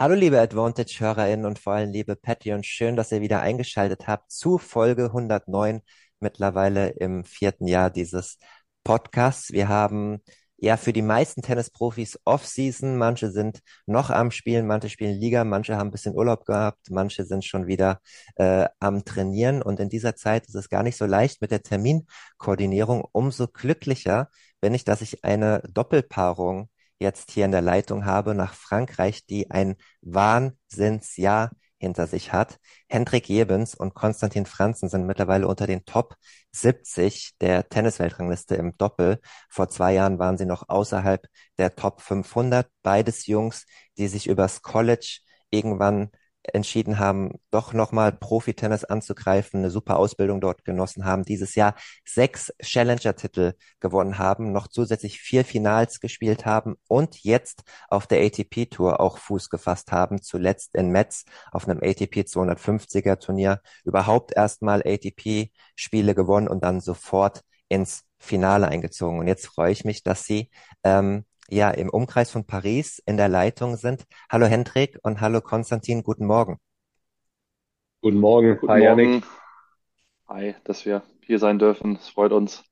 Hallo liebe Advantage-HörerInnen und vor allem liebe Patty und schön, dass ihr wieder eingeschaltet habt zu Folge 109, mittlerweile im vierten Jahr dieses Podcasts. Wir haben ja für die meisten Tennisprofis Off-Season. Manche sind noch am Spielen, manche spielen Liga, manche haben ein bisschen Urlaub gehabt, manche sind schon wieder äh, am Trainieren. Und in dieser Zeit ist es gar nicht so leicht mit der Terminkoordinierung. Umso glücklicher bin ich, dass ich eine Doppelpaarung jetzt hier in der Leitung habe nach Frankreich, die ein Wahnsinnsjahr hinter sich hat. Hendrik Jebens und Konstantin Franzen sind mittlerweile unter den Top 70 der Tennisweltrangliste im Doppel. Vor zwei Jahren waren sie noch außerhalb der Top 500. Beides Jungs, die sich übers College irgendwann entschieden haben, doch nochmal Profi-Tennis anzugreifen, eine super Ausbildung dort genossen haben, dieses Jahr sechs Challenger-Titel gewonnen haben, noch zusätzlich vier Finals gespielt haben und jetzt auf der ATP-Tour auch Fuß gefasst haben, zuletzt in Metz auf einem ATP 250er Turnier überhaupt erstmal ATP-Spiele gewonnen und dann sofort ins Finale eingezogen. Und jetzt freue ich mich, dass sie ähm, ja im Umkreis von Paris in der Leitung sind. Hallo Hendrik und hallo Konstantin, guten Morgen. Guten Morgen, guten hi Morgen. Hi, dass wir hier sein dürfen. Es freut uns.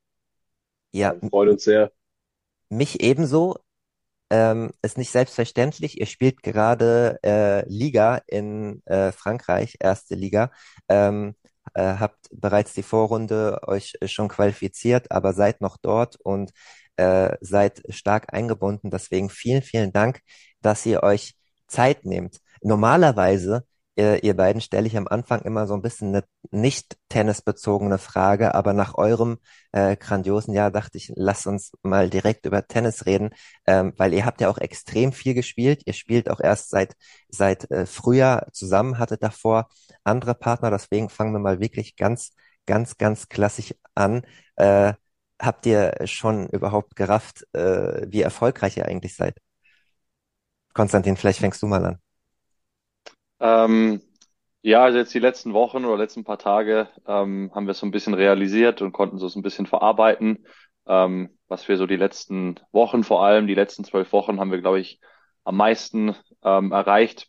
Ja, freut uns sehr. Mich ebenso. Ähm, ist nicht selbstverständlich. Ihr spielt gerade äh, Liga in äh, Frankreich, erste Liga. Ähm, äh, habt bereits die Vorrunde euch schon qualifiziert, aber seid noch dort und äh, seid stark eingebunden. Deswegen vielen, vielen Dank, dass ihr euch Zeit nehmt. Normalerweise, ihr, ihr beiden, stelle ich am Anfang immer so ein bisschen eine nicht tennisbezogene Frage, aber nach eurem äh, grandiosen Jahr dachte ich, lasst uns mal direkt über Tennis reden, ähm, weil ihr habt ja auch extrem viel gespielt. Ihr spielt auch erst seit seit äh, Frühjahr zusammen, hattet davor andere Partner. Deswegen fangen wir mal wirklich ganz, ganz, ganz klassisch an. Äh, habt ihr schon überhaupt gerafft, äh, wie erfolgreich ihr eigentlich seid? Konstantin, vielleicht fängst du mal an. Ähm, ja, also jetzt die letzten Wochen oder letzten paar Tage ähm, haben wir so ein bisschen realisiert und konnten so ein bisschen verarbeiten, ähm, was wir so die letzten Wochen, vor allem die letzten zwölf Wochen, haben wir, glaube ich, am meisten ähm, erreicht,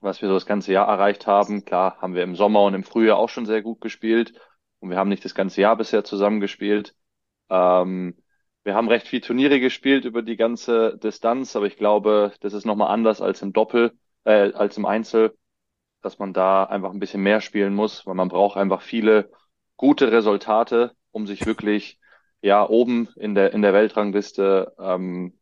was wir so das ganze Jahr erreicht haben. Klar, haben wir im Sommer und im Frühjahr auch schon sehr gut gespielt und wir haben nicht das ganze Jahr bisher zusammen gespielt. Ähm, wir haben recht viel Turniere gespielt über die ganze Distanz, aber ich glaube, das ist nochmal anders als im Doppel, äh, als im Einzel, dass man da einfach ein bisschen mehr spielen muss, weil man braucht einfach viele gute Resultate, um sich wirklich ja oben in der in der Weltrangliste ähm,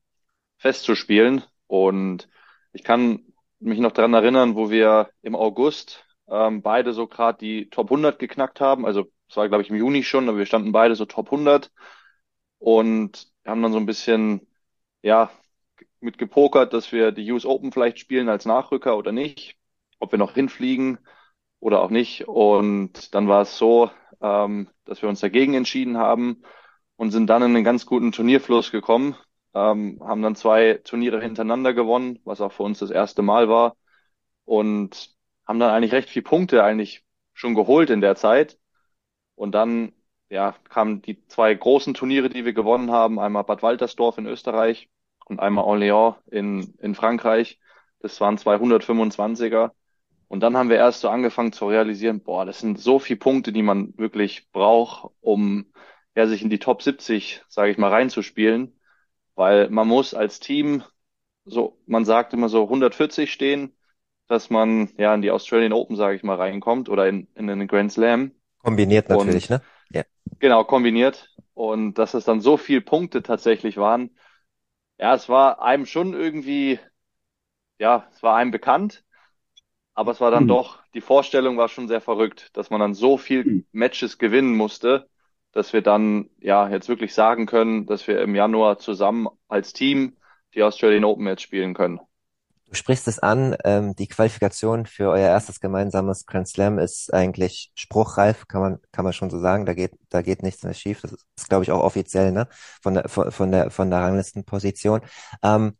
festzuspielen. Und ich kann mich noch daran erinnern, wo wir im August ähm, beide so gerade die Top 100 geknackt haben. Also es war, glaube ich, im Juni schon, aber wir standen beide so Top 100 und haben dann so ein bisschen, ja, mit gepokert, dass wir die US Open vielleicht spielen als Nachrücker oder nicht, ob wir noch hinfliegen oder auch nicht. Und dann war es so, ähm, dass wir uns dagegen entschieden haben und sind dann in einen ganz guten Turnierfluss gekommen, ähm, haben dann zwei Turniere hintereinander gewonnen, was auch für uns das erste Mal war und haben dann eigentlich recht viele Punkte eigentlich schon geholt in der Zeit und dann ja, kamen die zwei großen Turniere, die wir gewonnen haben, einmal Bad Waltersdorf in Österreich und einmal Orléans in, in Frankreich. Das waren zwei 125er. Und dann haben wir erst so angefangen zu realisieren, boah, das sind so viele Punkte, die man wirklich braucht, um ja, sich in die Top 70, sage ich mal, reinzuspielen. Weil man muss als Team, so, man sagt immer so 140 stehen, dass man ja in die Australian Open, sage ich mal, reinkommt oder in, in den Grand Slam. Kombiniert natürlich, und, ne? Ja. Genau, kombiniert. Und dass es dann so viel Punkte tatsächlich waren. Ja, es war einem schon irgendwie, ja, es war einem bekannt. Aber es war dann mhm. doch, die Vorstellung war schon sehr verrückt, dass man dann so viel mhm. Matches gewinnen musste, dass wir dann, ja, jetzt wirklich sagen können, dass wir im Januar zusammen als Team die Australian Open jetzt spielen können. Du sprichst es an, ähm, die Qualifikation für euer erstes gemeinsames Grand Slam ist eigentlich spruchreif, kann man, kann man schon so sagen. Da geht, da geht nichts mehr schief. Das ist, ist glaube ich, auch offiziell, ne? Von der, von, der, von der Ranglistenposition. Ähm,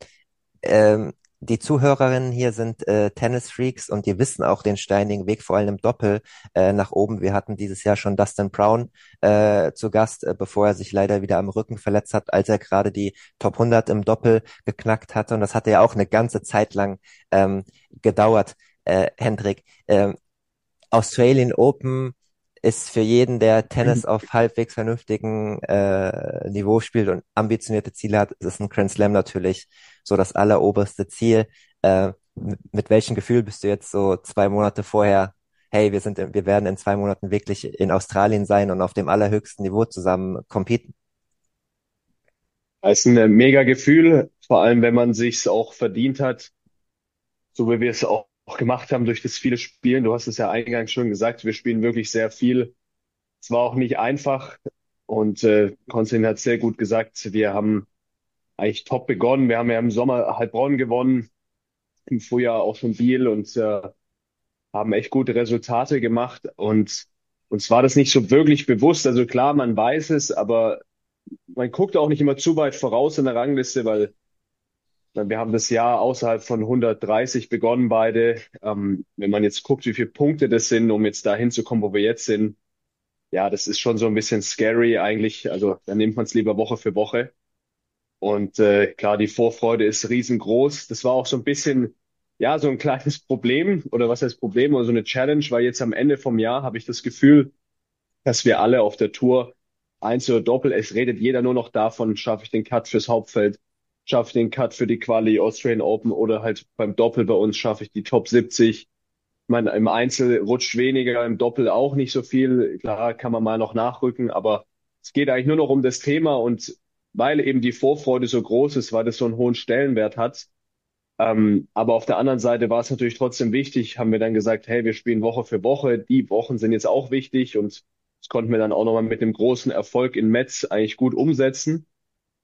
ähm, die Zuhörerinnen hier sind äh, Tennis-Freaks und die wissen auch den steinigen Weg, vor allem im Doppel äh, nach oben. Wir hatten dieses Jahr schon Dustin Brown äh, zu Gast, äh, bevor er sich leider wieder am Rücken verletzt hat, als er gerade die Top 100 im Doppel geknackt hatte. Und das hatte ja auch eine ganze Zeit lang ähm, gedauert, äh, Hendrik. Ähm, Australian Open ist für jeden, der Tennis auf halbwegs vernünftigen äh, Niveau spielt und ambitionierte Ziele hat, ist ein Grand Slam natürlich so das alleroberste Ziel. Äh, mit welchem Gefühl bist du jetzt so zwei Monate vorher, hey, wir sind, wir werden in zwei Monaten wirklich in Australien sein und auf dem allerhöchsten Niveau zusammen competen? Es ist ein mega Gefühl, vor allem wenn man sich's auch verdient hat, so wie wir es auch auch gemacht haben durch das viele Spielen. Du hast es ja eingangs schon gesagt, wir spielen wirklich sehr viel. Es war auch nicht einfach und äh, Konstantin hat sehr gut gesagt, wir haben eigentlich top begonnen. Wir haben ja im Sommer Heilbronn gewonnen, im Frühjahr auch schon Biel und äh, haben echt gute Resultate gemacht und uns war das nicht so wirklich bewusst. Also klar, man weiß es, aber man guckt auch nicht immer zu weit voraus in der Rangliste, weil wir haben das Jahr außerhalb von 130 begonnen beide. Ähm, wenn man jetzt guckt, wie viele Punkte das sind, um jetzt da hinzukommen, wo wir jetzt sind, ja, das ist schon so ein bisschen scary eigentlich. Also dann nimmt man es lieber Woche für Woche. Und äh, klar, die Vorfreude ist riesengroß. Das war auch so ein bisschen, ja, so ein kleines Problem oder was heißt Problem oder so eine Challenge, weil jetzt am Ende vom Jahr habe ich das Gefühl, dass wir alle auf der Tour Einzel oder Doppel, es redet jeder nur noch davon, schaffe ich den Cut fürs Hauptfeld, schaffe ich den Cut für die Quali Australian Open oder halt beim Doppel bei uns schaffe ich die Top 70. Ich meine, im Einzel rutscht weniger, im Doppel auch nicht so viel. Klar kann man mal noch nachrücken, aber es geht eigentlich nur noch um das Thema und weil eben die Vorfreude so groß ist, weil das so einen hohen Stellenwert hat. Ähm, aber auf der anderen Seite war es natürlich trotzdem wichtig, haben wir dann gesagt, hey, wir spielen Woche für Woche. Die Wochen sind jetzt auch wichtig und das konnten wir dann auch nochmal mit dem großen Erfolg in Metz eigentlich gut umsetzen.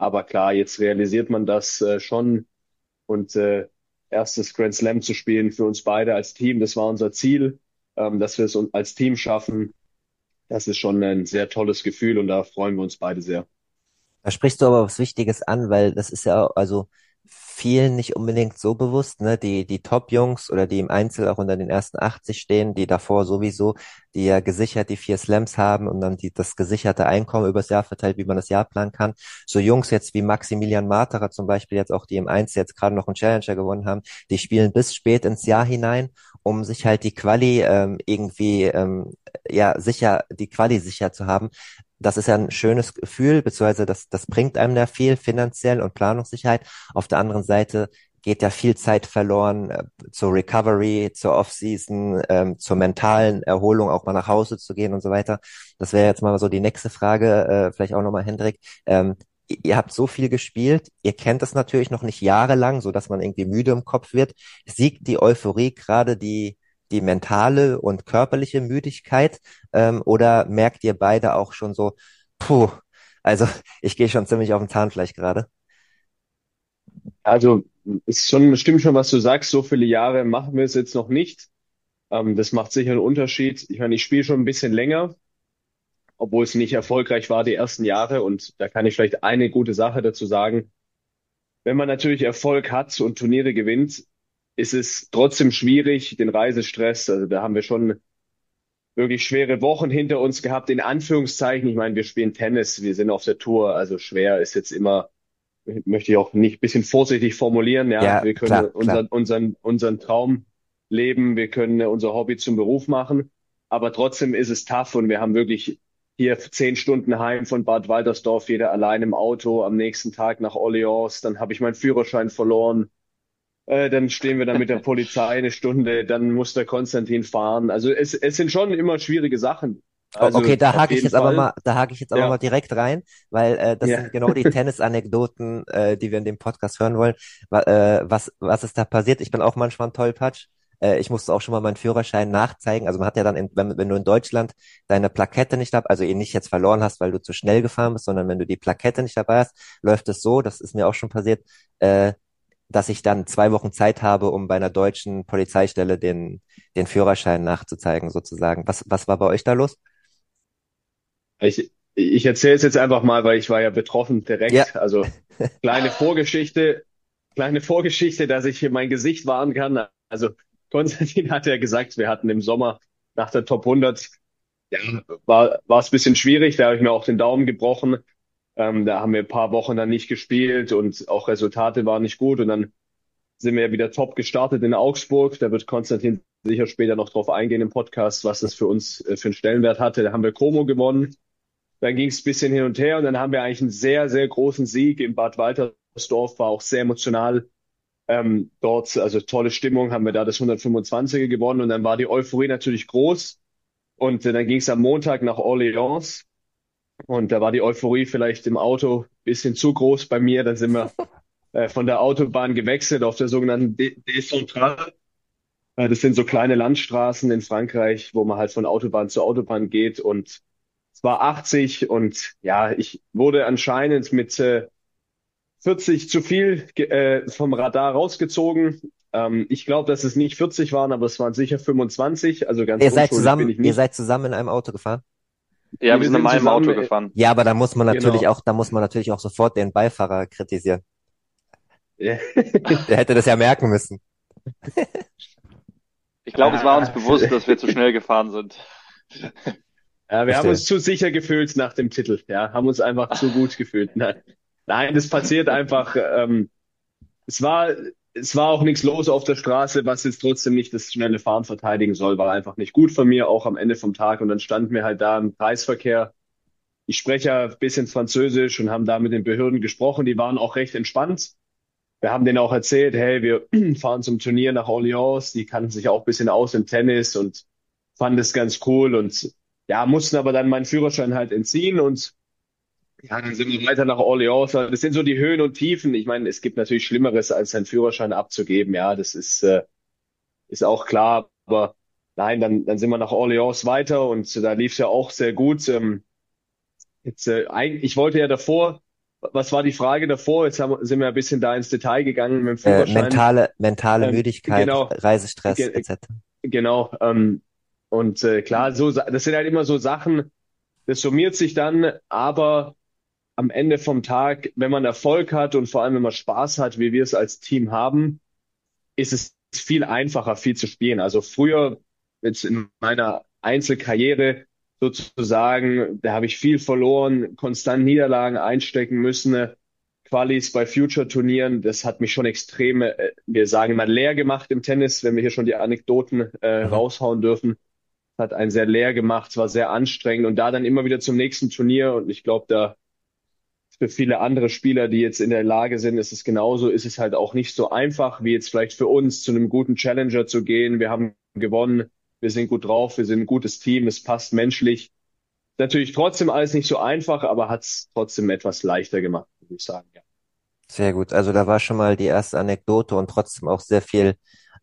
Aber klar, jetzt realisiert man das äh, schon und äh, erstes Grand Slam zu spielen für uns beide als Team, das war unser Ziel, ähm, dass wir es als Team schaffen. Das ist schon ein sehr tolles Gefühl und da freuen wir uns beide sehr. Da sprichst du aber was Wichtiges an, weil das ist ja, also vielen nicht unbedingt so bewusst, ne? Die, die Top-Jungs oder die im Einzel auch unter den ersten 80 stehen, die davor sowieso, die ja gesichert die vier Slams haben und dann die, das gesicherte Einkommen übers Jahr verteilt, wie man das Jahr planen kann. So Jungs jetzt wie Maximilian Materer zum Beispiel, jetzt auch die im Einzel jetzt gerade noch einen Challenger gewonnen haben, die spielen bis spät ins Jahr hinein, um sich halt die Quali ähm, irgendwie ähm, ja sicher, die Quali sicher zu haben das ist ja ein schönes Gefühl, beziehungsweise das, das bringt einem da viel finanziell und Planungssicherheit. Auf der anderen Seite geht ja viel Zeit verloren äh, zur Recovery, zur Offseason, ähm, zur mentalen Erholung, auch mal nach Hause zu gehen und so weiter. Das wäre jetzt mal so die nächste Frage, äh, vielleicht auch nochmal Hendrik. Ähm, ihr habt so viel gespielt, ihr kennt es natürlich noch nicht jahrelang, so dass man irgendwie müde im Kopf wird. Siegt die Euphorie gerade die die mentale und körperliche Müdigkeit? Ähm, oder merkt ihr beide auch schon so, puh, also ich gehe schon ziemlich auf den Zahnfleisch gerade? Also ist schon, stimmt schon, was du sagst. So viele Jahre machen wir es jetzt noch nicht. Ähm, das macht sicher einen Unterschied. Ich meine, ich spiele schon ein bisschen länger, obwohl es nicht erfolgreich war die ersten Jahre. Und da kann ich vielleicht eine gute Sache dazu sagen. Wenn man natürlich Erfolg hat und Turniere gewinnt, ist es trotzdem schwierig, den Reisestress. Also da haben wir schon wirklich schwere Wochen hinter uns gehabt, in Anführungszeichen. Ich meine, wir spielen Tennis, wir sind auf der Tour, also schwer ist jetzt immer, möchte ich auch nicht ein bisschen vorsichtig formulieren. Ja, ja wir können klar, unseren, klar. unseren, unseren Traum leben, wir können unser Hobby zum Beruf machen, aber trotzdem ist es tough und wir haben wirklich hier zehn Stunden heim von Bad Waltersdorf, jeder allein im Auto, am nächsten Tag nach Orleans, dann habe ich meinen Führerschein verloren äh, dann stehen wir da mit der Polizei eine Stunde, dann muss der Konstantin fahren. Also es, es sind schon immer schwierige Sachen. Also okay, da hake ich jetzt Fall. aber mal, da hake ich jetzt aber ja. mal direkt rein, weil äh, das ja. sind genau die Tennis-Anekdoten, äh, die wir in dem Podcast hören wollen. Äh, was was ist da passiert? Ich bin auch manchmal ein Tollpatsch. Äh, ich musste auch schon mal meinen Führerschein nachzeigen. Also man hat ja dann, in, wenn, wenn du in Deutschland deine Plakette nicht hast, also ihn nicht jetzt verloren hast, weil du zu schnell gefahren bist, sondern wenn du die Plakette nicht dabei hast, läuft es so. Das ist mir auch schon passiert. Äh, dass ich dann zwei Wochen Zeit habe, um bei einer deutschen Polizeistelle den, den Führerschein nachzuzeigen, sozusagen. Was, was war bei euch da los? Ich, ich erzähle es jetzt einfach mal, weil ich war ja betroffen direkt. Ja. Also kleine Vorgeschichte, kleine Vorgeschichte, dass ich hier mein Gesicht wahren kann. Also Konstantin hat ja gesagt, wir hatten im Sommer nach der Top 100, ja, war, war es ein bisschen schwierig. Da habe ich mir auch den Daumen gebrochen. Ähm, da haben wir ein paar Wochen dann nicht gespielt und auch Resultate waren nicht gut. Und dann sind wir wieder top gestartet in Augsburg. Da wird Konstantin sicher später noch drauf eingehen im Podcast, was das für uns äh, für einen Stellenwert hatte. Da haben wir Como gewonnen. Dann ging es ein bisschen hin und her und dann haben wir eigentlich einen sehr, sehr großen Sieg in Bad Waltersdorf, war auch sehr emotional. Ähm, dort, also tolle Stimmung, haben wir da das 125er gewonnen und dann war die Euphorie natürlich groß. Und äh, dann ging es am Montag nach Orléans und da war die Euphorie vielleicht im Auto bisschen zu groß bei mir. Dann sind wir äh, von der Autobahn gewechselt auf der sogenannten Décentrale. Äh, das sind so kleine Landstraßen in Frankreich, wo man halt von Autobahn zu Autobahn geht. Und es war 80 und ja, ich wurde anscheinend mit äh, 40 zu viel äh, vom Radar rausgezogen. Ähm, ich glaube, dass es nicht 40 waren, aber es waren sicher 25. Also ganz Ihr seid zusammen, ihr seid zusammen in einem Auto gefahren? Ja, wir Wir sind in meinem Auto äh, gefahren. Ja, aber da muss man natürlich Genau. auch, da muss man natürlich auch sofort den Beifahrer kritisieren. Ja. Der hätte das ja merken müssen. Ich glaube, es war uns Ah. bewusst, dass wir zu schnell gefahren sind. Ja, wir haben Verstehe. uns zu sicher gefühlt nach dem Titel. Ja, haben uns einfach zu gut gefühlt. Nein, nein, das passiert einfach. Ähm, es war, es war auch nichts los auf der Straße, was jetzt trotzdem nicht das schnelle Fahren verteidigen soll. War einfach nicht gut von mir, auch am Ende vom Tag. Und dann standen wir halt da im Kreisverkehr. Ich spreche ja ein bisschen Französisch und haben da mit den Behörden gesprochen. Die waren auch recht entspannt. Wir haben denen auch erzählt, hey, wir fahren zum Turnier nach Orléans. Die kannten sich auch ein bisschen aus im Tennis und fanden es ganz cool und ja, mussten aber dann meinen Führerschein halt entziehen und ja, dann sind wir weiter nach Orléans. Das sind so die Höhen und Tiefen. Ich meine, es gibt natürlich Schlimmeres, als seinen Führerschein abzugeben. Ja, das ist, äh, ist auch klar. Aber nein, dann, dann sind wir nach Orléans weiter und da lief es ja auch sehr gut. Ähm, jetzt, äh, eigentlich, ich wollte ja davor, was war die Frage davor? Jetzt haben, sind wir ein bisschen da ins Detail gegangen mit dem Äh, Führerschein. mentale, mentale Ähm, Müdigkeit, genau. Reisestress Ge- etc. Genau. Ähm, und äh, klar, so das sind halt immer so Sachen, das summiert sich dann, aber am Ende vom Tag, wenn man Erfolg hat und vor allem wenn man Spaß hat, wie wir es als Team haben, ist es viel einfacher, viel zu spielen. Also früher, jetzt in meiner Einzelkarriere sozusagen, da habe ich viel verloren, konstant Niederlagen einstecken müssen. Qualis bei Future-Turnieren, das hat mich schon extrem, äh, wir sagen mal, leer gemacht im Tennis, wenn wir hier schon die Anekdoten äh, Mhm. raushauen dürfen. Hat einen sehr leer gemacht, es war sehr anstrengend und da dann immer wieder zum nächsten Turnier und ich glaube, da für viele andere Spieler, die jetzt in der Lage sind, ist es genauso, ist es halt auch nicht so einfach, wie jetzt vielleicht für uns zu einem guten Challenger zu gehen. Wir haben gewonnen, wir sind gut drauf, wir sind ein gutes Team, es passt menschlich. Natürlich trotzdem alles nicht so einfach, aber hat es trotzdem etwas leichter gemacht, würde ich sagen. Ja. Sehr gut. Also da war schon mal die erste Anekdote und trotzdem auch sehr viel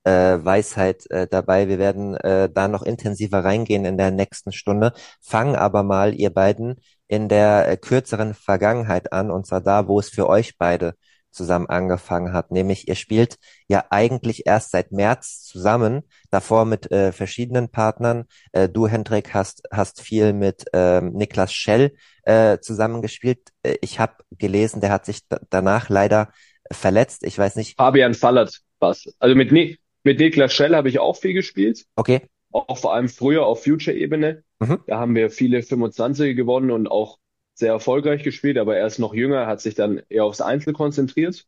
äh, Weisheit äh, dabei. Wir werden äh, da noch intensiver reingehen in der nächsten Stunde. Fangen aber mal ihr beiden in der äh, kürzeren Vergangenheit an, und zwar da, wo es für euch beide zusammen angefangen hat. Nämlich ihr spielt ja eigentlich erst seit März zusammen, davor mit äh, verschiedenen Partnern. Äh, du, Hendrik, hast, hast viel mit ähm, Niklas Schell äh, zusammengespielt. Äh, ich habe gelesen, der hat sich da danach leider verletzt. Ich weiß nicht. Fabian Fallert was. Also mit, Ni mit Niklas Schell habe ich auch viel gespielt, Okay. Auch vor allem früher auf Future-Ebene. Mhm. Da haben wir viele 25er gewonnen und auch sehr erfolgreich gespielt, aber er ist noch jünger, hat sich dann eher aufs Einzel konzentriert.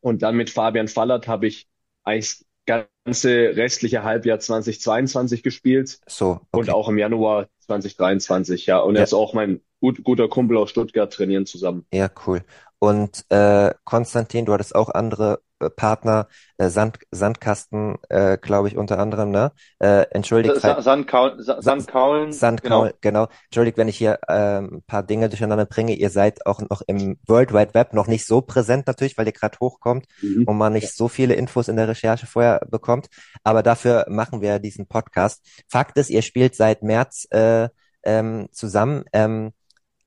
Und dann mit Fabian Fallert habe ich eigentlich das ganze restliche Halbjahr 2022 gespielt So, und okay. auch im Januar 2023, ja. Und er Ja. ist auch mein gut, guter Kumpel aus Stuttgart, trainieren zusammen. Ja, cool. Und äh, Konstantin, du hattest auch andere äh, Partner, äh, Sand, Sandkasten, äh, glaube ich, unter anderem, ne? Äh, entschuldigt, Sa- Sandkaul, Sa- Sandkaulen, Sandkaul, genau. Entschuldigt, wenn ich hier ähm, ein paar Dinge durcheinander bringe. Ihr seid auch noch im World Wide Web noch nicht so präsent natürlich, weil ihr gerade hochkommt Mhm. und man nicht so viele Infos in der Recherche vorher bekommt. Aber dafür machen wir diesen Podcast. Fakt ist, ihr spielt seit März äh, ähm, zusammen. Ähm,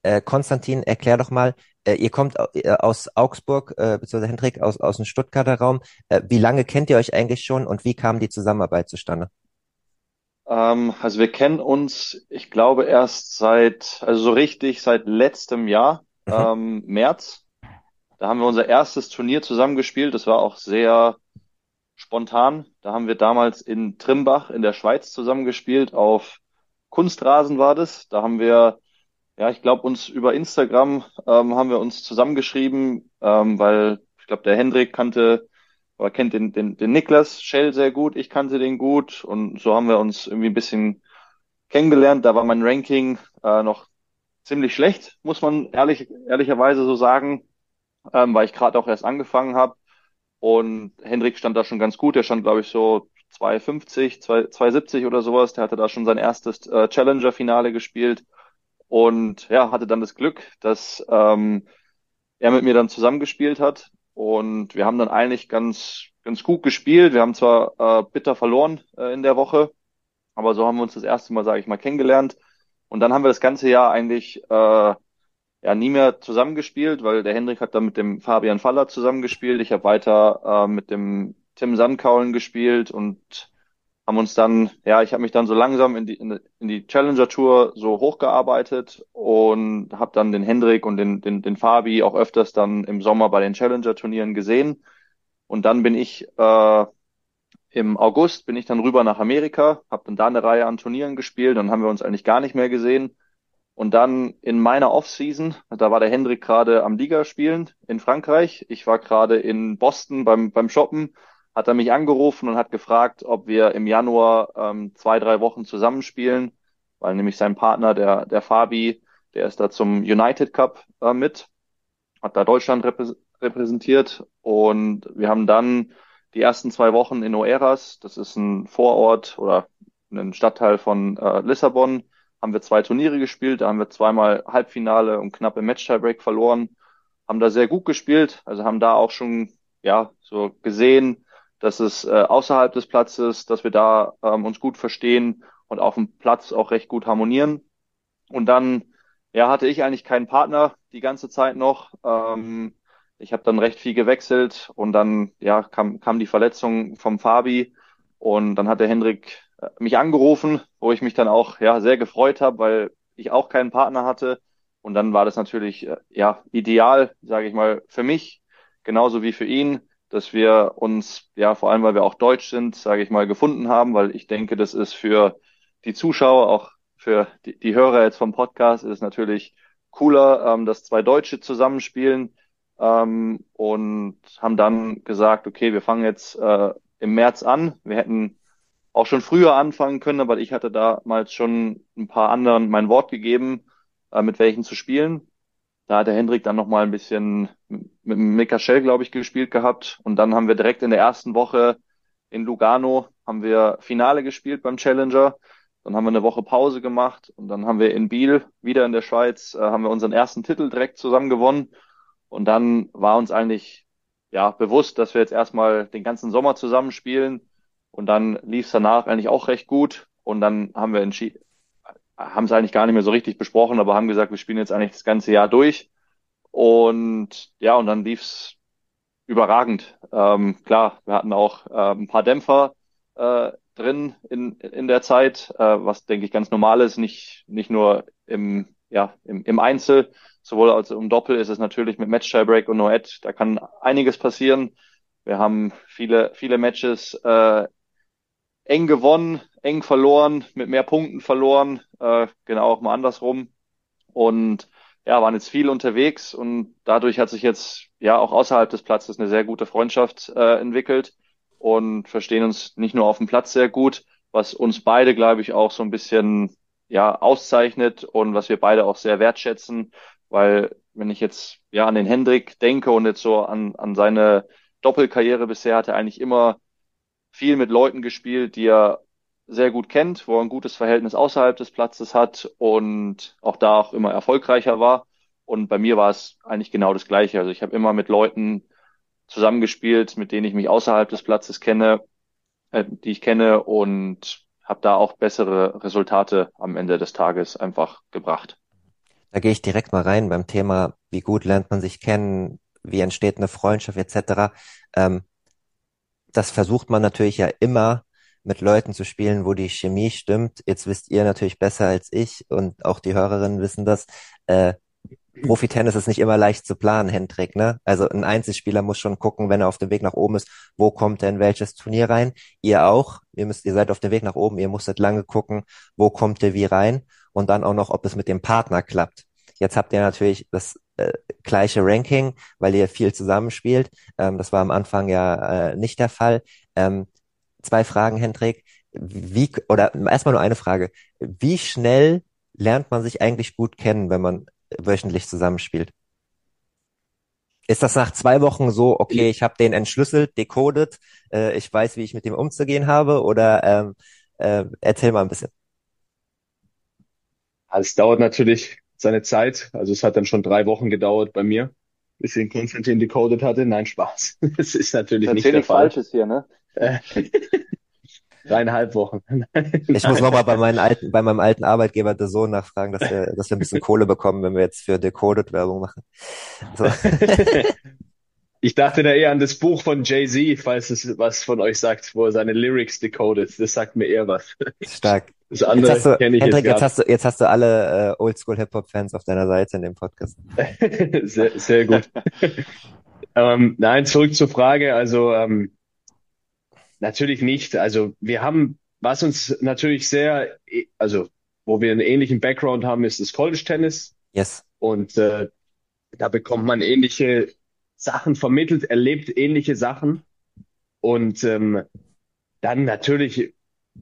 äh, Konstantin, erklär doch mal, Äh, ihr kommt äh, aus Augsburg, äh, beziehungsweise Hendrik aus, aus dem Stuttgarter Raum. Äh, wie lange kennt ihr euch eigentlich schon und wie kam die Zusammenarbeit zustande? Ähm, also wir kennen uns, ich glaube, erst seit, also so richtig seit letztem Jahr, mhm. ähm, März. Da haben wir unser erstes Turnier zusammengespielt. Das war auch sehr spontan. Da haben wir damals in Trimbach in der Schweiz zusammengespielt. Auf Kunstrasen war das. Da haben wir ja, ich glaube, uns über Instagram ähm, haben wir uns zusammengeschrieben, ähm, weil ich glaube, der Hendrik kannte oder kennt den, den, den Niklas Schell sehr gut, ich kannte den gut und so haben wir uns irgendwie ein bisschen kennengelernt. Da war mein Ranking äh, noch ziemlich schlecht, muss man ehrlich, ehrlicherweise so sagen, ähm, weil ich gerade auch erst angefangen habe. Und Hendrik stand da schon ganz gut. Er stand, glaube ich, so 250, 270 oder sowas. Der hatte da schon sein erstes äh, Challenger-Finale gespielt und ja, hatte dann das Glück, dass ähm, er mit mir dann zusammengespielt hat und wir haben dann eigentlich ganz, ganz gut gespielt. Wir haben zwar äh, bitter verloren äh, in der Woche, aber so haben wir uns das erste Mal, sage ich mal, kennengelernt. Und dann haben wir das ganze Jahr eigentlich äh, ja nie mehr zusammengespielt, weil der Hendrik hat dann mit dem Fabian Faller zusammengespielt. Ich habe weiter äh, mit dem Tim Sandkaulen gespielt und haben uns dann, ja, ich habe mich dann so langsam in die, in, die Challenger Tour so hochgearbeitet und habe dann den Hendrik und den, den, den Fabi auch öfters dann im Sommer bei den Challenger Turnieren gesehen. Und dann bin ich äh, im August bin ich dann rüber nach Amerika, habe dann da eine Reihe an Turnieren gespielt, dann haben wir uns eigentlich gar nicht mehr gesehen. Und dann in meiner Offseason, da war der Hendrik gerade am Liga spielen in Frankreich. Ich war gerade in Boston beim, beim Shoppen hat er mich angerufen und hat gefragt, ob wir im Januar ähm, zwei, drei Wochen zusammenspielen, weil nämlich sein Partner, der, der Fabi, der ist da zum United Cup äh, mit, hat da Deutschland reprä repräsentiert und wir haben dann die ersten zwei Wochen in Oeras, das ist ein Vorort oder ein Stadtteil von äh, Lissabon, haben wir zwei Turniere gespielt, da haben wir zweimal Halbfinale und knappe Match-Tiebreak verloren, haben da sehr gut gespielt, also haben da auch schon ja so gesehen, dass es äh, außerhalb des Platzes, dass wir da ähm, uns gut verstehen und auf dem Platz auch recht gut harmonieren. Und dann, ja, hatte ich eigentlich keinen Partner die ganze Zeit noch. Ähm, ich habe dann recht viel gewechselt und dann, ja, kam, kam die Verletzung vom Fabi und dann hat der Hendrik äh, mich angerufen, wo ich mich dann auch, ja, sehr gefreut habe, weil ich auch keinen Partner hatte. Und dann war das natürlich, äh, ja, ideal, sage ich mal, für mich, genauso wie für ihn dass wir uns, ja, vor allem weil wir auch deutsch sind, sage ich mal, gefunden haben, weil ich denke, das ist für die Zuschauer, auch für die, die Hörer jetzt vom Podcast, ist es natürlich cooler, ähm, dass zwei Deutsche zusammenspielen ähm, und haben dann gesagt, okay, wir fangen jetzt äh, im März an. Wir hätten auch schon früher anfangen können, aber ich hatte damals schon ein paar anderen mein Wort gegeben, äh, mit welchen zu spielen. Da hat der Hendrik dann nochmal ein bisschen mit Mika Shell, glaube ich, gespielt gehabt. Und dann haben wir direkt in der ersten Woche in Lugano haben wir Finale gespielt beim Challenger. Dann haben wir eine Woche Pause gemacht und dann haben wir in Biel, wieder in der Schweiz, äh, haben wir unseren ersten Titel direkt zusammen gewonnen. Und dann war uns eigentlich ja bewusst, dass wir jetzt erstmal den ganzen Sommer zusammenspielen. Und dann lief es danach eigentlich auch recht gut. Und dann haben wir entschieden, haben es eigentlich gar nicht mehr so richtig besprochen, aber haben gesagt, wir spielen jetzt eigentlich das ganze Jahr durch. Und ja, und dann lief's überragend. Ähm, klar, wir hatten auch äh, ein paar Dämpfer äh, drin in, in der Zeit, äh, was denke ich ganz normal ist, nicht, nicht nur im, ja, im, im Einzel, sowohl als im Doppel ist es natürlich mit Match Tiebreak und No-Ad, da kann einiges passieren. Wir haben viele, viele Matches äh, eng gewonnen, eng verloren, mit mehr Punkten verloren, äh, genau auch mal andersrum. Und ja, waren jetzt viel unterwegs und dadurch hat sich jetzt ja auch außerhalb des Platzes eine sehr gute Freundschaft äh, entwickelt und verstehen uns nicht nur auf dem Platz sehr gut, was uns beide, glaube ich, auch so ein bisschen ja auszeichnet und was wir beide auch sehr wertschätzen, weil wenn ich jetzt ja an den Hendrik denke und jetzt so an, an seine Doppelkarriere bisher hat er eigentlich immer viel mit Leuten gespielt, die er sehr gut kennt, wo er ein gutes Verhältnis außerhalb des Platzes hat und auch da auch immer erfolgreicher war. Und bei mir war es eigentlich genau das Gleiche. Also ich habe immer mit Leuten zusammengespielt, mit denen ich mich außerhalb des Platzes kenne, äh, die ich kenne und habe da auch bessere Resultate am Ende des Tages einfach gebracht. Da gehe ich direkt mal rein beim Thema, wie gut lernt man sich kennen, wie entsteht eine Freundschaft etc. Ähm, das versucht man natürlich ja immer mit Leuten zu spielen, wo die Chemie stimmt. Jetzt wisst ihr natürlich besser als ich und auch die Hörerinnen wissen das. Äh, Profi-Tennis ist nicht immer leicht zu planen, Hendrik, ne? Also ein Einzelspieler muss schon gucken, wenn er auf dem Weg nach oben ist, wo kommt er in welches Turnier rein? Ihr auch. Ihr müsst, ihr seid auf dem Weg nach oben, ihr musstet lange gucken, wo kommt ihr wie rein und dann auch noch, ob es mit dem Partner klappt. Jetzt habt ihr natürlich das äh, gleiche Ranking, weil ihr viel zusammenspielt. Ähm, das war am Anfang ja äh, nicht der Fall. Ähm, zwei Fragen, Hendrik. Wie, oder erstmal nur eine Frage. Wie schnell lernt man sich eigentlich gut kennen, wenn man wöchentlich zusammenspielt? Ist das nach zwei Wochen so, okay, ich habe den entschlüsselt, decoded, äh, ich weiß, wie ich mit dem umzugehen habe? Oder ähm, äh, erzähl mal ein bisschen. Also es dauert natürlich seine Zeit. Also es hat dann schon drei Wochen gedauert bei mir, bis ihn Konstantin decoded hatte. Nein, Spaß. Das ist natürlich nicht der Fall. Falsches hier, ne? Dreieinhalb Wochen. Ich muss nochmal bei, meinen alten, bei meinem alten Arbeitgeber der Sohn nachfragen, dass wir, dass wir ein bisschen Kohle bekommen, wenn wir jetzt für Decoded Werbung machen. So. Ich dachte da eher an das Buch von Jay-Z, falls es was von euch sagt, wo er seine Lyrics decoded. Das sagt mir eher was. Stark. Das andere jetzt hast du, kenne ich Hendrik, jetzt, jetzt hast du, jetzt hast du alle äh, Oldschool-Hip-Hop-Fans auf deiner Seite in dem Podcast. sehr, sehr gut. ähm, nein, zurück zur Frage. Also ähm, natürlich nicht. Also wir haben, was uns natürlich sehr, also wo wir einen ähnlichen Background haben, ist das College Tennis. Yes. Und äh, da bekommt man ähnliche Sachen vermittelt, erlebt ähnliche Sachen. Und ähm, dann natürlich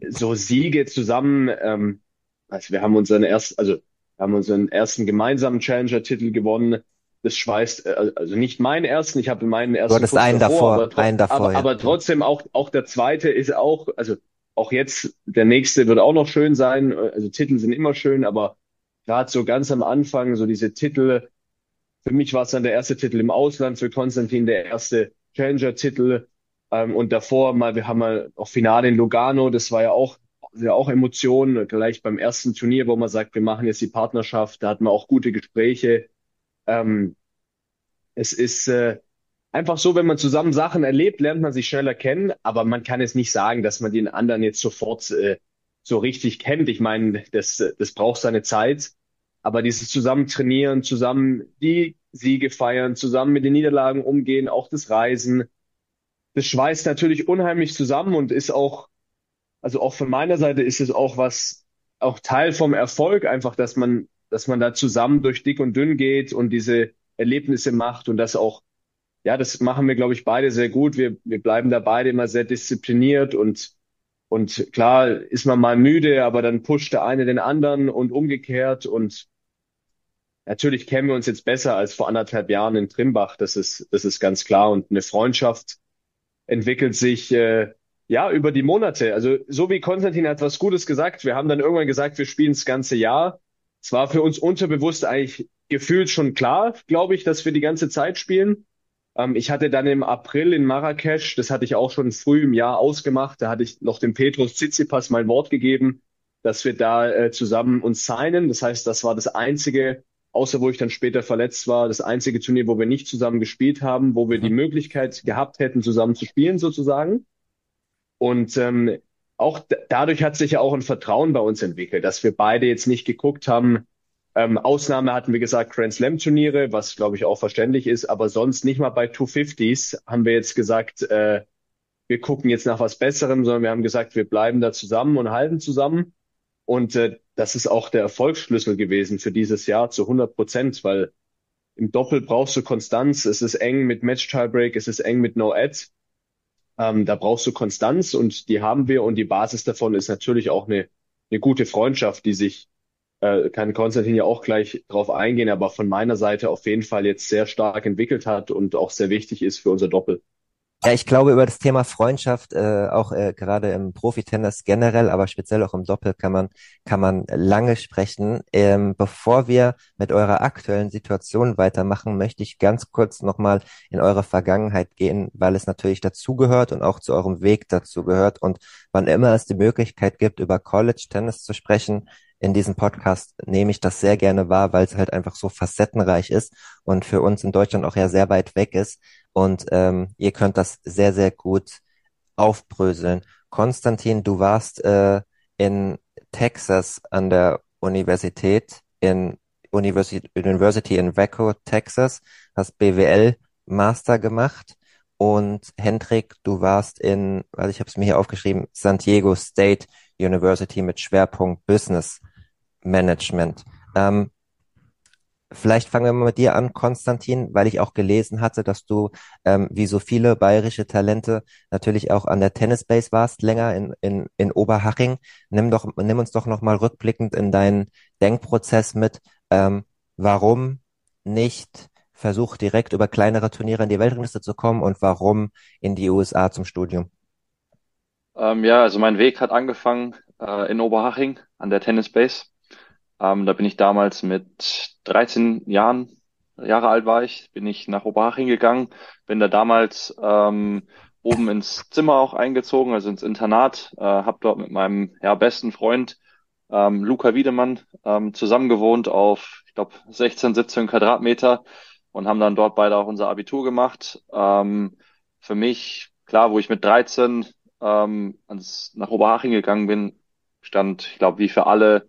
so Siege zusammen. Ähm, also wir haben unseren ersten, also wir haben unseren ersten gemeinsamen Challenger-Titel gewonnen. Das schweißt, äh, also nicht meinen ersten, ich habe meinen ersten. Du hattest einen davor, aber, einen davor. Aber, ja. aber trotzdem auch, auch der zweite ist auch, also auch jetzt, der nächste wird auch noch schön sein. Also Titel sind immer schön, aber gerade so ganz am Anfang, so diese Titel, für mich war es dann der erste Titel im Ausland, für Konstantin der erste Challenger-Titel. Ähm, und davor mal, wir haben mal auch Finale in Lugano, das war ja auch, ja auch Emotionen, gleich beim ersten Turnier, wo man sagt, wir machen jetzt die Partnerschaft, da hatten wir auch gute Gespräche. Ähm, es ist äh, einfach so, wenn man zusammen Sachen erlebt, lernt man sich schneller kennen, aber man kann es nicht sagen, dass man den anderen jetzt sofort äh, so richtig kennt. Ich meine, das, das braucht seine Zeit. Aber dieses zusammen trainieren, zusammen die Siege feiern, zusammen mit den Niederlagen umgehen, auch das Reisen, das schweißt natürlich unheimlich zusammen und ist auch, also auch von meiner Seite ist es auch was, auch Teil vom Erfolg einfach, dass man, dass man da zusammen durch dick und dünn geht und diese Erlebnisse macht und das auch, ja, das machen wir, glaube ich, beide sehr gut. Wir, wir bleiben da beide immer sehr diszipliniert und, und klar ist man mal müde, aber dann pusht der eine den anderen und umgekehrt und natürlich kennen wir uns jetzt besser als vor anderthalb Jahren in Trimbach. Das ist, das ist ganz klar und eine Freundschaft, entwickelt sich äh, ja über die Monate. Also so wie Konstantin hat was Gutes gesagt. Wir haben dann irgendwann gesagt, wir spielen das ganze Jahr. Es war für uns unterbewusst eigentlich gefühlt schon klar, glaube ich, dass wir die ganze Zeit spielen. Ähm, ich hatte dann im April in Marrakesch, das hatte ich auch schon früh im Jahr ausgemacht, da hatte ich noch dem Petrus Tsitsipas mein Wort gegeben, dass wir da äh, zusammen uns signen. Das heißt, das war das einzige außer wo ich dann später verletzt war, das einzige Turnier, wo wir nicht zusammen gespielt haben, wo wir die mhm. Möglichkeit gehabt hätten, zusammen zu spielen sozusagen. Und ähm, auch dadurch hat sich ja auch ein Vertrauen bei uns entwickelt, dass wir beide jetzt nicht geguckt haben. Ähm, Ausnahme hatten wir gesagt Grand Slam Turniere, was glaube ich auch verständlich ist, aber sonst nicht mal bei 250s haben wir jetzt gesagt, äh, wir gucken jetzt nach was Besserem, sondern wir haben gesagt, wir bleiben da zusammen und halten zusammen. Und äh, das ist auch der Erfolgsschlüssel gewesen für dieses Jahr zu 100 Prozent, weil im Doppel brauchst du Konstanz. Es ist eng mit Match Tiebreak, es ist eng mit No Ad. Ähm, da brauchst du Konstanz und die haben wir und die Basis davon ist natürlich auch eine, eine gute Freundschaft, die sich äh, kann Konstantin ja auch gleich drauf eingehen, aber von meiner Seite auf jeden Fall jetzt sehr stark entwickelt hat und auch sehr wichtig ist für unser Doppel. Ja, ich glaube, über das Thema Freundschaft, äh, auch äh, gerade im Profitennis generell, aber speziell auch im Doppel kann man, kann man lange sprechen. Ähm, bevor wir mit eurer aktuellen Situation weitermachen, möchte ich ganz kurz nochmal in eure Vergangenheit gehen, weil es natürlich dazugehört und auch zu eurem Weg dazu gehört. Und wann immer es die Möglichkeit gibt, über College Tennis zu sprechen, in diesem Podcast nehme ich das sehr gerne wahr, weil es halt einfach so facettenreich ist und für uns in Deutschland auch ja sehr weit weg ist. Und ähm, ihr könnt das sehr, sehr gut aufbröseln. Konstantin, du warst äh, in Texas an der Universität, in University, University in Waco, Texas, hast BWL Master gemacht. Und Hendrik, du warst in, also ich habe es mir hier aufgeschrieben, San Diego State University mit Schwerpunkt Business Management. Ähm, vielleicht fangen wir mal mit dir an, Konstantin, weil ich auch gelesen hatte, dass du, ähm, wie so viele bayerische Talente, natürlich auch an der Tennisbase warst, länger in, in, in Oberhaching. Nimm doch, nimm uns doch nochmal rückblickend in deinen Denkprozess mit. Ähm, warum nicht versucht, direkt über kleinere Turniere in die Weltrangliste zu kommen und warum in die USA zum Studium? Ähm, ja, also mein Weg hat angefangen äh, in Oberhaching an der Tennis Base. Ähm, da bin ich damals mit 13 Jahren, Jahre alt war ich, bin ich nach Oberhaching gegangen, bin da damals ähm, oben ins Zimmer auch eingezogen, also ins Internat, äh, habe dort mit meinem ja, besten Freund ähm, Luca Wiedemann ähm, zusammengewohnt auf, ich glaube, 16, 17 Quadratmeter und haben dann dort beide auch unser Abitur gemacht. Ähm, für mich, klar, wo ich mit 13 ähm, ans, nach Oberhaching gegangen bin, stand, ich glaube, wie für alle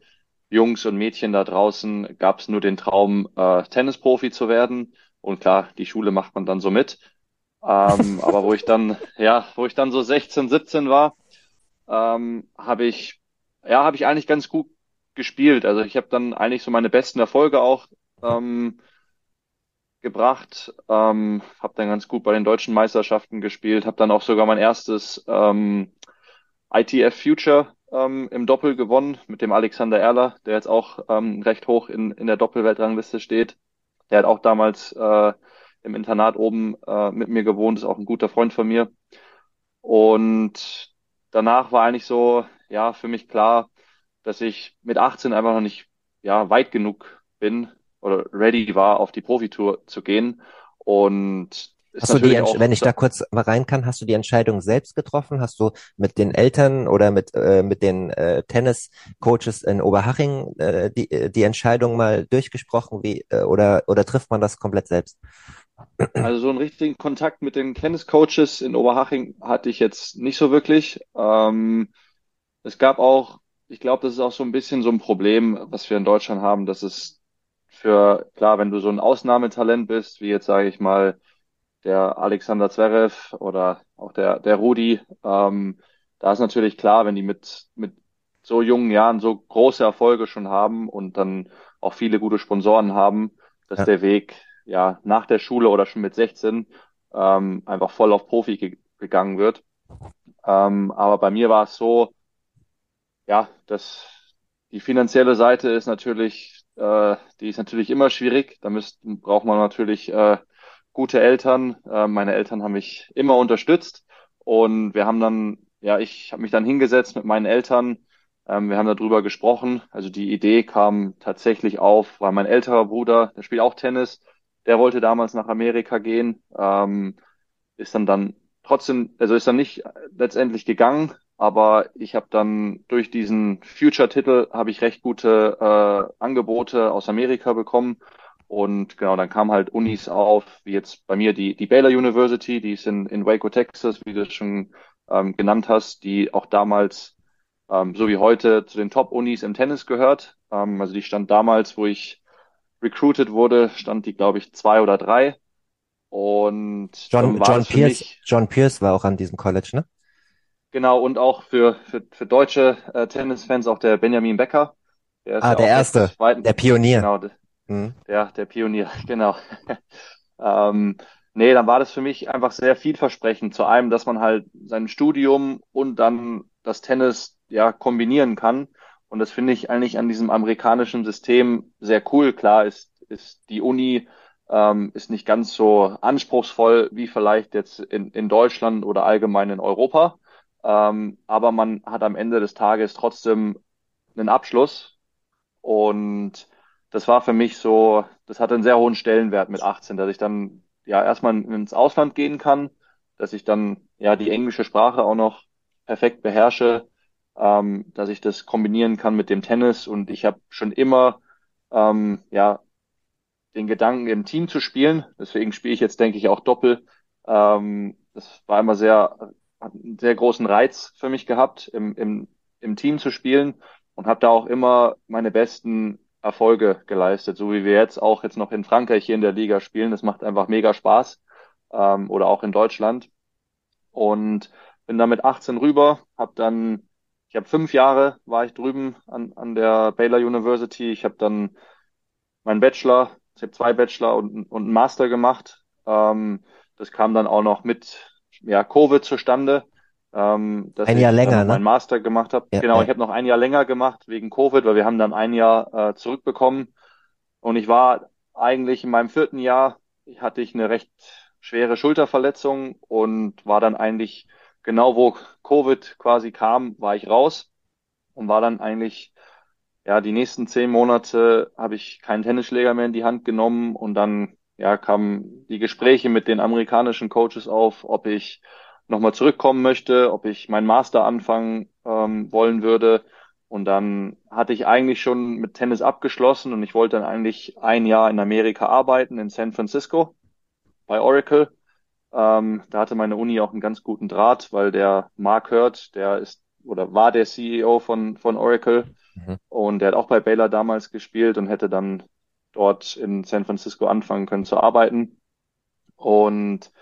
Jungs und Mädchen da draußen, gab es nur den Traum, äh, Tennisprofi zu werden. Und klar, die Schule macht man dann so mit. Ähm, aber wo ich dann, ja, wo ich dann so 16, 17 war, ähm, habe ich, ja, habe ich eigentlich ganz gut gespielt. Also ich habe dann eigentlich so meine besten Erfolge auch ähm, gebracht, ähm, habe dann ganz gut bei den deutschen Meisterschaften gespielt, habe dann auch sogar mein erstes ähm, ITF Future ähm, im Doppel gewonnen mit dem Alexander Erler, der jetzt auch ähm, recht hoch in, in der Doppelweltrangliste steht. Der hat auch damals äh, im Internat oben äh, mit mir gewohnt, ist auch ein guter Freund von mir. Und danach war eigentlich so, ja, für mich klar, dass ich mit 18 einfach noch nicht ja, weit genug bin, oder ready war, auf die Profitour zu gehen. Und Hast du die, wenn ich da kurz mal rein kann, hast du die Entscheidung selbst getroffen? Hast du mit den Eltern oder mit, äh, mit den äh, Tennis-Coaches in Oberhaching äh, die, die Entscheidung mal durchgesprochen? Wie, äh, oder, oder trifft man das komplett selbst? Also so einen richtigen Kontakt mit den Tennis-Coaches in Oberhaching hatte ich jetzt nicht so wirklich. Ähm, es gab auch, ich glaube, das ist auch so ein bisschen so ein Problem, was wir in Deutschland haben, dass es für, klar, wenn du so ein Ausnahmetalent bist, wie jetzt sage ich mal der Alexander Zverev oder auch der, der Rudi, ähm, da ist natürlich klar, wenn die mit, mit so jungen Jahren so große Erfolge schon haben und dann auch viele gute Sponsoren haben, dass ja. der Weg ja nach der Schule oder schon mit 16 ähm, einfach voll auf Profi ge gegangen wird. Ähm, aber bei mir war es so, ja, dass die finanzielle Seite ist natürlich äh, die ist natürlich immer schwierig. Da müsst, braucht man natürlich äh, gute Eltern. Äh, meine Eltern haben mich immer unterstützt und wir haben dann, ja, ich habe mich dann hingesetzt mit meinen Eltern. Ähm, wir haben darüber gesprochen. Also die Idee kam tatsächlich auf, weil mein älterer Bruder, der spielt auch Tennis, der wollte damals nach Amerika gehen, ähm, ist dann dann trotzdem, also ist dann nicht letztendlich gegangen, aber ich habe dann durch diesen Future-Titel habe ich recht gute äh, Angebote aus Amerika bekommen. Und genau, dann kamen halt Unis auf, wie jetzt bei mir die, die Baylor University, die ist in, in Waco, Texas, wie du es schon ähm, genannt hast, die auch damals, ähm, so wie heute, zu den Top-Unis im Tennis gehört. Ähm, also die stand damals, wo ich recruited wurde, stand die, glaube ich, zwei oder drei. Und John, John Pierce, John Pierce war auch an diesem College, ne? Genau, und auch für, für, für deutsche äh, Tennisfans auch der Benjamin Becker. Der ist ah, ja der erste, zweiten, der Pionier. Genau, der, mhm. der, der Pionier, genau. ähm, nee, dann war das für mich einfach sehr vielversprechend. Zu einem, dass man halt sein Studium und dann das Tennis ja kombinieren kann. Und das finde ich eigentlich an diesem amerikanischen System sehr cool. Klar ist, ist die Uni ähm, ist nicht ganz so anspruchsvoll wie vielleicht jetzt in, in Deutschland oder allgemein in Europa. Ähm, aber man hat am Ende des Tages trotzdem einen Abschluss. Und das war für mich so, das hatte einen sehr hohen Stellenwert mit 18, dass ich dann ja erstmal ins Ausland gehen kann, dass ich dann ja die englische Sprache auch noch perfekt beherrsche ähm, dass ich das kombinieren kann mit dem Tennis. Und ich habe schon immer ähm, ja den Gedanken im Team zu spielen. Deswegen spiele ich jetzt, denke ich, auch Doppel. Ähm, das war immer sehr, hat einen sehr großen Reiz für mich gehabt, im, im, im Team zu spielen und habe da auch immer meine besten Erfolge geleistet, so wie wir jetzt auch jetzt noch in Frankreich hier in der Liga spielen. Das macht einfach mega Spaß ähm, oder auch in Deutschland. Und bin dann mit 18 rüber, habe dann, ich habe fünf Jahre war ich drüben an, an der Baylor University. Ich habe dann meinen Bachelor, ich habe zwei Bachelor und, und einen Master gemacht. Ähm, das kam dann auch noch mit ja, Covid zustande. Ähm, dass ein Jahr ich länger, dann ne? meinen Master gemacht habe. Ja, genau, ja. ich habe noch ein Jahr länger gemacht wegen Covid, weil wir haben dann ein Jahr äh, zurückbekommen. Und ich war eigentlich in meinem vierten Jahr, hatte ich eine recht schwere Schulterverletzung und war dann eigentlich genau wo Covid quasi kam, war ich raus und war dann eigentlich, ja, die nächsten zehn Monate habe ich keinen Tennisschläger mehr in die Hand genommen und dann, ja, kamen die Gespräche mit den amerikanischen Coaches auf, ob ich nochmal zurückkommen möchte, ob ich meinen Master anfangen ähm, wollen würde. Und dann hatte ich eigentlich schon mit Tennis abgeschlossen und ich wollte dann eigentlich ein Jahr in Amerika arbeiten, in San Francisco bei Oracle. Ähm, da hatte meine Uni auch einen ganz guten Draht, weil der Mark Hurt, der ist oder war der CEO von, von Oracle Mhm. und der hat auch bei Baylor damals gespielt und hätte dann dort in San Francisco anfangen können zu arbeiten. Und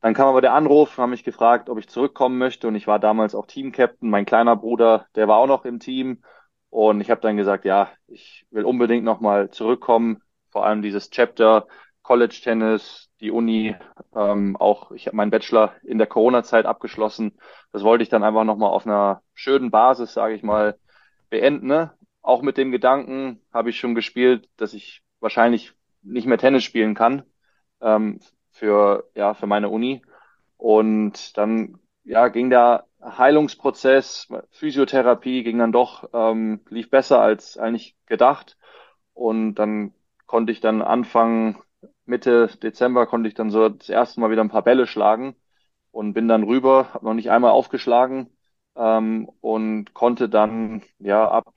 dann kam aber der Anruf, haben mich gefragt, ob ich zurückkommen möchte und ich war damals auch Team-Captain. Mein kleiner Bruder, der war auch noch im Team und ich habe dann gesagt, ja, ich will unbedingt nochmal zurückkommen, vor allem dieses Chapter College Tennis, die Uni, ähm, auch ich habe meinen Bachelor in der Corona-Zeit abgeschlossen. Das wollte ich dann einfach nochmal auf einer schönen Basis, sage ich mal, beenden. Ne? Auch mit dem Gedanken habe ich schon gespielt, dass ich wahrscheinlich nicht mehr Tennis spielen kann ähm, für ja für meine Uni. Und dann ja ging der Heilungsprozess, Physiotherapie ging dann doch ähm, lief besser als eigentlich gedacht. Und dann konnte ich dann anfangen Mitte Dezember konnte ich dann so das erste Mal wieder ein paar Bälle schlagen und bin dann rüber, habe noch nicht einmal aufgeschlagen ähm, und konnte dann ja ab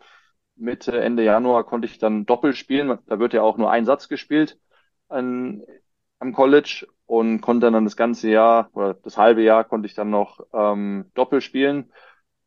Mitte, Ende Januar konnte ich dann Doppel spielen. Da wird ja auch nur ein Satz gespielt an, am College und konnte dann das ganze Jahr oder das halbe Jahr konnte ich dann noch ähm, Doppel spielen.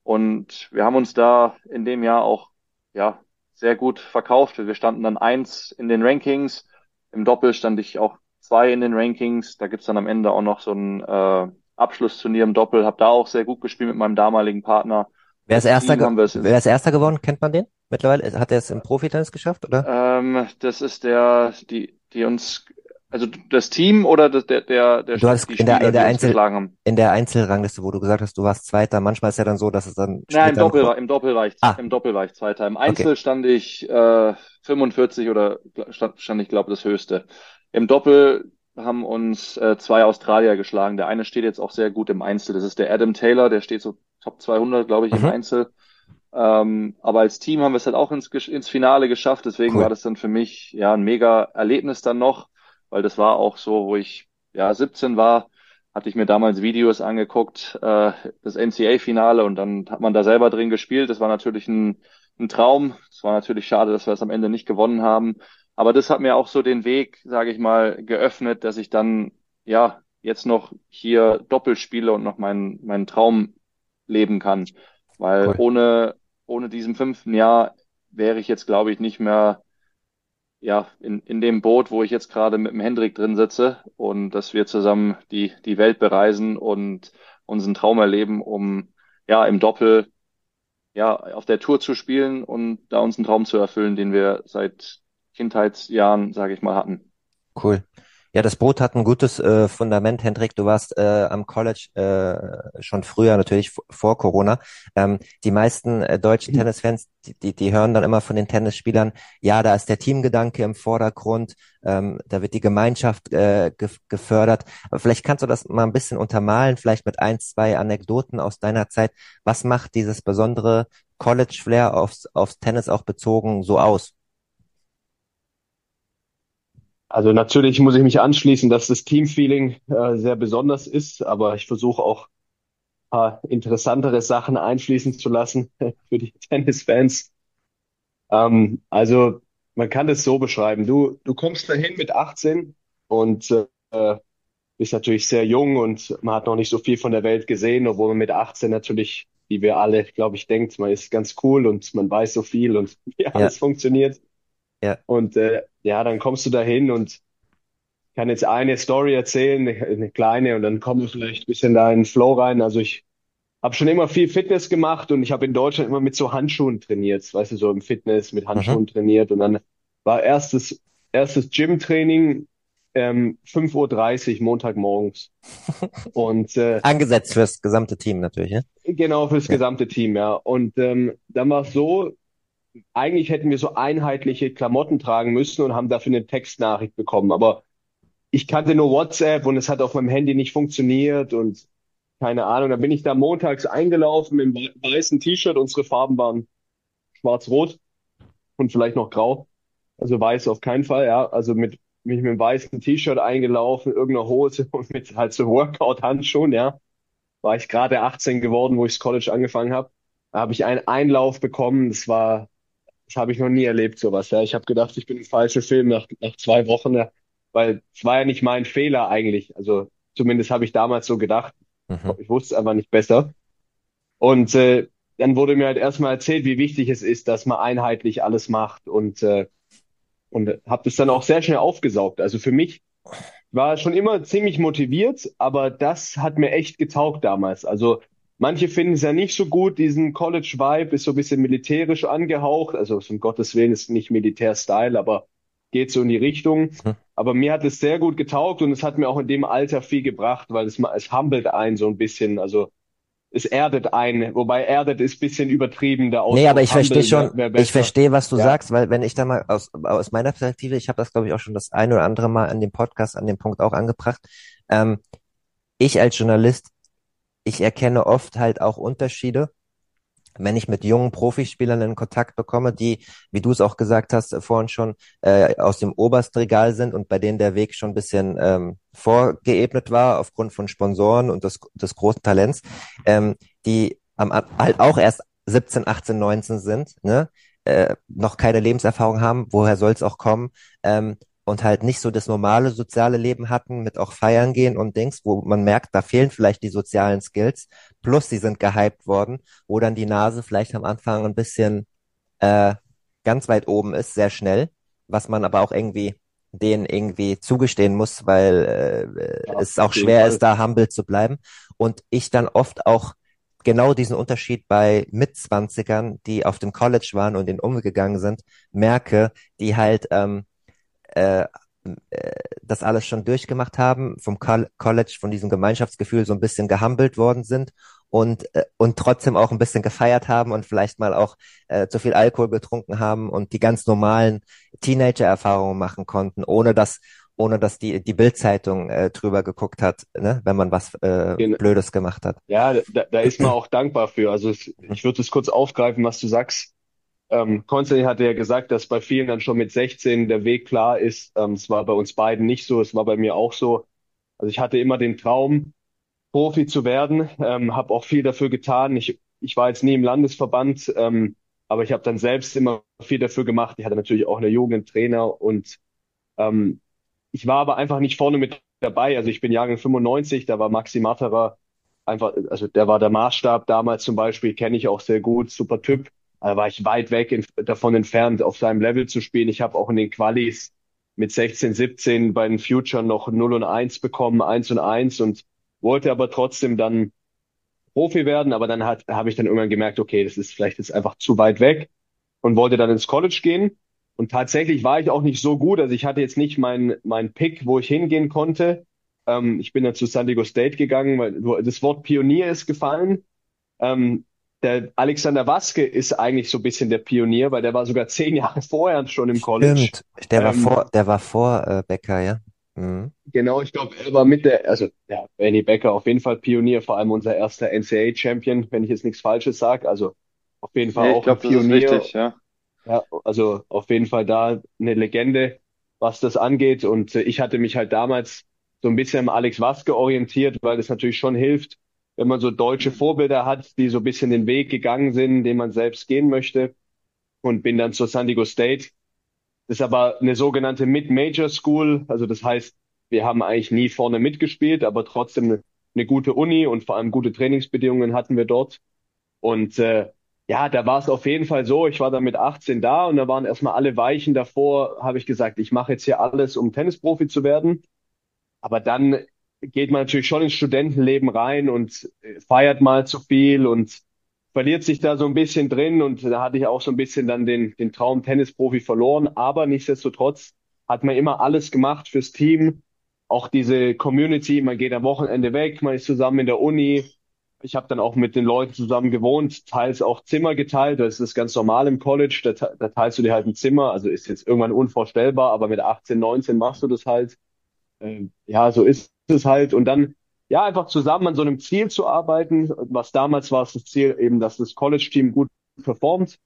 Und wir haben uns da in dem Jahr auch ja sehr gut verkauft. Wir standen dann eins in den Rankings. Im Doppel stand ich auch zwei in den Rankings. Da gibt's dann am Ende auch noch so ein äh, Abschlussturnier im Doppel. Hab da auch sehr gut gespielt mit meinem damaligen Partner. Wer ist erster, ge wer ist erster geworden? Kennt man den mittlerweile? Hat er es im Profitennis geschafft, oder? Ähm, das ist der, die, die uns, also das Team oder das, der, der, der, Du die in der, Spieler, in der die uns Einzel, geschlagen haben. in der Einzelrangliste, wo du gesagt hast, du warst Zweiter. Manchmal ist ja dann so, dass es dann Ja, im Doppel, noch, im Doppel war ich, Ah. im Doppel war ich Zweiter. Im Okay. Einzel stand ich äh, 45 oder stand, stand ich glaube das höchste. Im Doppel haben uns äh, zwei Australier geschlagen. Der eine steht jetzt auch sehr gut im Einzel. Das ist der Adam Taylor, der steht so Top 200, glaube ich, im Mhm. Einzel. Ähm, aber als Team haben wir es halt auch ins, ins Finale geschafft. Deswegen Cool. war das dann für mich ja ein mega Erlebnis dann noch, weil das war auch so, wo ich ja 17 war, hatte ich mir damals Videos angeguckt, äh, das NCAA-Finale und dann hat man da selber drin gespielt. Das war natürlich ein, ein Traum. Es war natürlich schade, dass wir es am Ende nicht gewonnen haben. Aber das hat mir auch so den Weg, sage ich mal, geöffnet, dass ich dann ja jetzt noch hier doppelt spiele und noch meinen meinen Traum leben kann. Weil Cool. ohne ohne diesem fünften Jahr wäre ich jetzt, glaube ich, nicht mehr ja in in dem Boot, wo ich jetzt gerade mit dem Hendrik drin sitze und dass wir zusammen die die Welt bereisen und unseren Traum erleben, um ja im Doppel ja auf der Tour zu spielen und da unseren Traum zu erfüllen, den wir seit Kindheitsjahren, sage ich mal, hatten. Cool. Ja, das Boot hat ein gutes äh, Fundament, Hendrik. Du warst äh, am College äh, schon früher, natürlich vor Corona. Ähm, die meisten äh, deutschen Tennisfans, die, die, die hören dann immer von den Tennisspielern, ja, da ist der Teamgedanke im Vordergrund, ähm, da wird die Gemeinschaft äh, ge gefördert. Aber vielleicht kannst du das mal ein bisschen untermalen, vielleicht mit ein, zwei Anekdoten aus deiner Zeit. Was macht dieses besondere College-Flair aufs, aufs Tennis auch bezogen so aus? Also natürlich muss ich mich anschließen, dass das Teamfeeling äh, sehr besonders ist, aber ich versuche auch paar interessantere Sachen einfließen zu lassen für die Tennisfans. Ähm, also man kann das so beschreiben. Du, du kommst dahin mit 18 und äh, bist natürlich sehr jung und man hat noch nicht so viel von der Welt gesehen, obwohl man mit 18 natürlich, wie wir alle, glaube ich, denkt, man ist ganz cool und man weiß so viel und wie alles Ja, funktioniert. Ja. Und äh, ja, dann kommst du dahin und kann jetzt eine Story erzählen, eine, eine kleine, und dann kommen wir vielleicht ein bisschen da in den Flow rein. Also ich habe schon immer viel Fitness gemacht und ich habe in Deutschland immer mit so Handschuhen trainiert, weißt du, so im Fitness mit Mhm. Handschuhen trainiert und dann war erstes erstes Gym-Training ähm, 5.30 Uhr dreißig Montagmorgens und äh, Angesetzt fürs gesamte Team natürlich, ne? genau fürs Ja. gesamte Team, ja. Und ähm, dann war es so, eigentlich hätten wir so einheitliche Klamotten tragen müssen und haben dafür eine Textnachricht bekommen, aber ich kannte nur WhatsApp und es hat auf meinem Handy nicht funktioniert und keine Ahnung. Dann bin ich da montags eingelaufen im wei- weißen T-Shirt. Unsere Farben waren schwarz-rot und vielleicht noch grau. Also weiß auf keinen Fall, ja. Also mit, mich mit einem weißen T-Shirt eingelaufen, irgendeiner Hose und mit halt so Workout-Handschuhen, ja. War ich gerade 18 geworden, wo ich das College angefangen habe. Da habe ich einen Einlauf bekommen. Das war, das habe ich noch nie erlebt, sowas, ja. Ich habe gedacht, ich bin im falschen Film nach, nach zwei Wochen, ja. Weil es war ja nicht mein Fehler eigentlich. Also zumindest habe ich damals so gedacht. Mhm. Ich wusste es einfach nicht besser. Und äh, dann wurde mir halt erstmal erzählt, wie wichtig es ist, dass man einheitlich alles macht und äh, und habe das dann auch sehr schnell aufgesaugt. Also für mich war schon immer ziemlich motiviert, aber das hat mir echt getaugt damals. Also manche finden es ja nicht so gut, diesen College-Vibe ist so ein bisschen militärisch angehaucht. Also um Gottes Willen ist nicht Militär-Style, aber geht so in die Richtung. Mhm. Aber mir hat es sehr gut getaugt und es hat mir auch in dem Alter viel gebracht, weil es, es humbelt einen so ein bisschen. Also es erdet einen, wobei erdet ist ein bisschen übertrieben, der Nee, aber Ausdruck ich verstehe schon, wär ich verstehe, was du Ja, sagst, weil wenn ich da mal aus, aus meiner Perspektive, ich habe das glaube ich auch schon das eine oder andere Mal an dem Podcast, an dem Punkt auch angebracht, ähm, ich als Journalist, ich erkenne oft halt auch Unterschiede, wenn ich mit jungen Profispielern in Kontakt bekomme, die, wie du es auch gesagt hast, äh, vorhin schon, äh, aus dem Oberstregal sind und bei denen der Weg schon ein bisschen ähm, vorgeebnet war aufgrund von Sponsoren und des, des großen Talents, ähm, die am, halt auch erst 17, 18, 19 sind, ne? Äh, noch keine Lebenserfahrung haben, woher soll es auch kommen, ähm, und halt nicht so das normale soziale Leben hatten, mit auch feiern gehen und Dings, wo man merkt, da fehlen vielleicht die sozialen Skills, plus sie sind gehypt worden, wo dann die Nase vielleicht am Anfang ein bisschen äh, ganz weit oben ist, sehr schnell, was man aber auch irgendwie denen irgendwie zugestehen muss, weil äh, ja, es auch schwer ist, da humble zu bleiben. Und ich dann oft auch genau diesen Unterschied bei Mitzwanzigern, die auf dem College waren und den umgegangen sind, merke, die halt ähm, äh, äh, das alles schon durchgemacht haben, vom Col College, von diesem Gemeinschaftsgefühl so ein bisschen gehumbelt worden sind und, äh, und trotzdem auch ein bisschen gefeiert haben und vielleicht mal auch äh, zu viel Alkohol getrunken haben und die ganz normalen Teenager-Erfahrungen machen konnten, ohne dass, ohne dass die, die Bild-Zeitung äh, drüber geguckt hat, ne, wenn man was äh, Gen- Blödes gemacht hat. Ja, da, da ist man auch dankbar für. Also ich würde es kurz aufgreifen, was du sagst. Ähm, Konstantin hatte ja gesagt, dass bei vielen dann schon mit 16 der Weg klar ist. Ähm, es war bei uns beiden nicht so, es war bei mir auch so. Also ich hatte immer den Traum, Profi zu werden, ähm, habe auch viel dafür getan. Ich, ich war jetzt nie im Landesverband, ähm, aber ich habe dann selbst immer viel dafür gemacht. Ich hatte natürlich auch eine Jugend einen Trainer und ähm, ich war aber einfach nicht vorne mit dabei. Also ich bin Jahrgang 95, da war Maxi Matterer einfach, also der war der Maßstab damals zum Beispiel, kenne ich auch sehr gut, super Typ. Da war ich weit weg in, davon entfernt, auf seinem Level zu spielen. Ich habe auch in den Qualis mit 16, 17 bei den Future noch 0 und 1 bekommen, 1 und 1 und wollte aber trotzdem dann Profi werden. Aber dann hat, habe ich dann irgendwann gemerkt, okay, das ist vielleicht jetzt einfach zu weit weg und wollte dann ins College gehen. Und tatsächlich war ich auch nicht so gut. Also ich hatte jetzt nicht mein, mein Pick, wo ich hingehen konnte. Ähm, ich bin dann zu San Diego State gegangen, weil das Wort Pionier ist gefallen. Ähm, der Alexander Waske ist eigentlich so ein bisschen der Pionier, weil der war sogar zehn Jahre vorher schon im College. Stimmt, der war Ähm, vor, der war vor äh, Becker, ja. Mhm. Genau, ich glaube, er war mit der, also ja, Benny Becker auf jeden Fall Pionier, vor allem unser erster NCAA-Champion, wenn ich jetzt nichts Falsches sage. Also auf jeden Fall Nee, ich auch ein glaube, das ist Pionier. richtig, ja. Ja, also auf jeden Fall da eine Legende, was das angeht. Und äh, ich hatte mich halt damals so ein bisschen am Alex Waske orientiert, weil das natürlich schon hilft, wenn man so deutsche Vorbilder hat, die so ein bisschen den Weg gegangen sind, den man selbst gehen möchte. Und bin dann zur San Diego State. Das ist aber eine sogenannte Mid-Major School. Also das heißt, wir haben eigentlich nie vorne mitgespielt, aber trotzdem eine, eine gute Uni und vor allem gute Trainingsbedingungen hatten wir dort. Und äh, ja, da war es auf jeden Fall so, ich war dann mit 18 da und da waren erstmal alle Weichen davor, habe ich gesagt, ich mache jetzt hier alles, um Tennisprofi zu werden. Aber dann geht man natürlich schon ins Studentenleben rein und äh, feiert mal zu viel und verliert sich da so ein bisschen drin und da hatte ich auch so ein bisschen dann den, den Traum Tennisprofi verloren. Aber nichtsdestotrotz hat man immer alles gemacht fürs Team. Auch diese Community, man geht am Wochenende weg, man ist zusammen in der Uni, ich habe dann auch mit den Leuten zusammen gewohnt, teils auch Zimmer geteilt. Das ist ganz normal im College. Da, da teilst du dir halt ein Zimmer. Also ist jetzt irgendwann unvorstellbar, aber mit 18, 19 machst du das halt. Ähm, ja, so ist es halt. Und dann, ja, einfach zusammen an so einem Ziel zu arbeiten. Was damals war es das Ziel eben, dass das College-Team gut performt.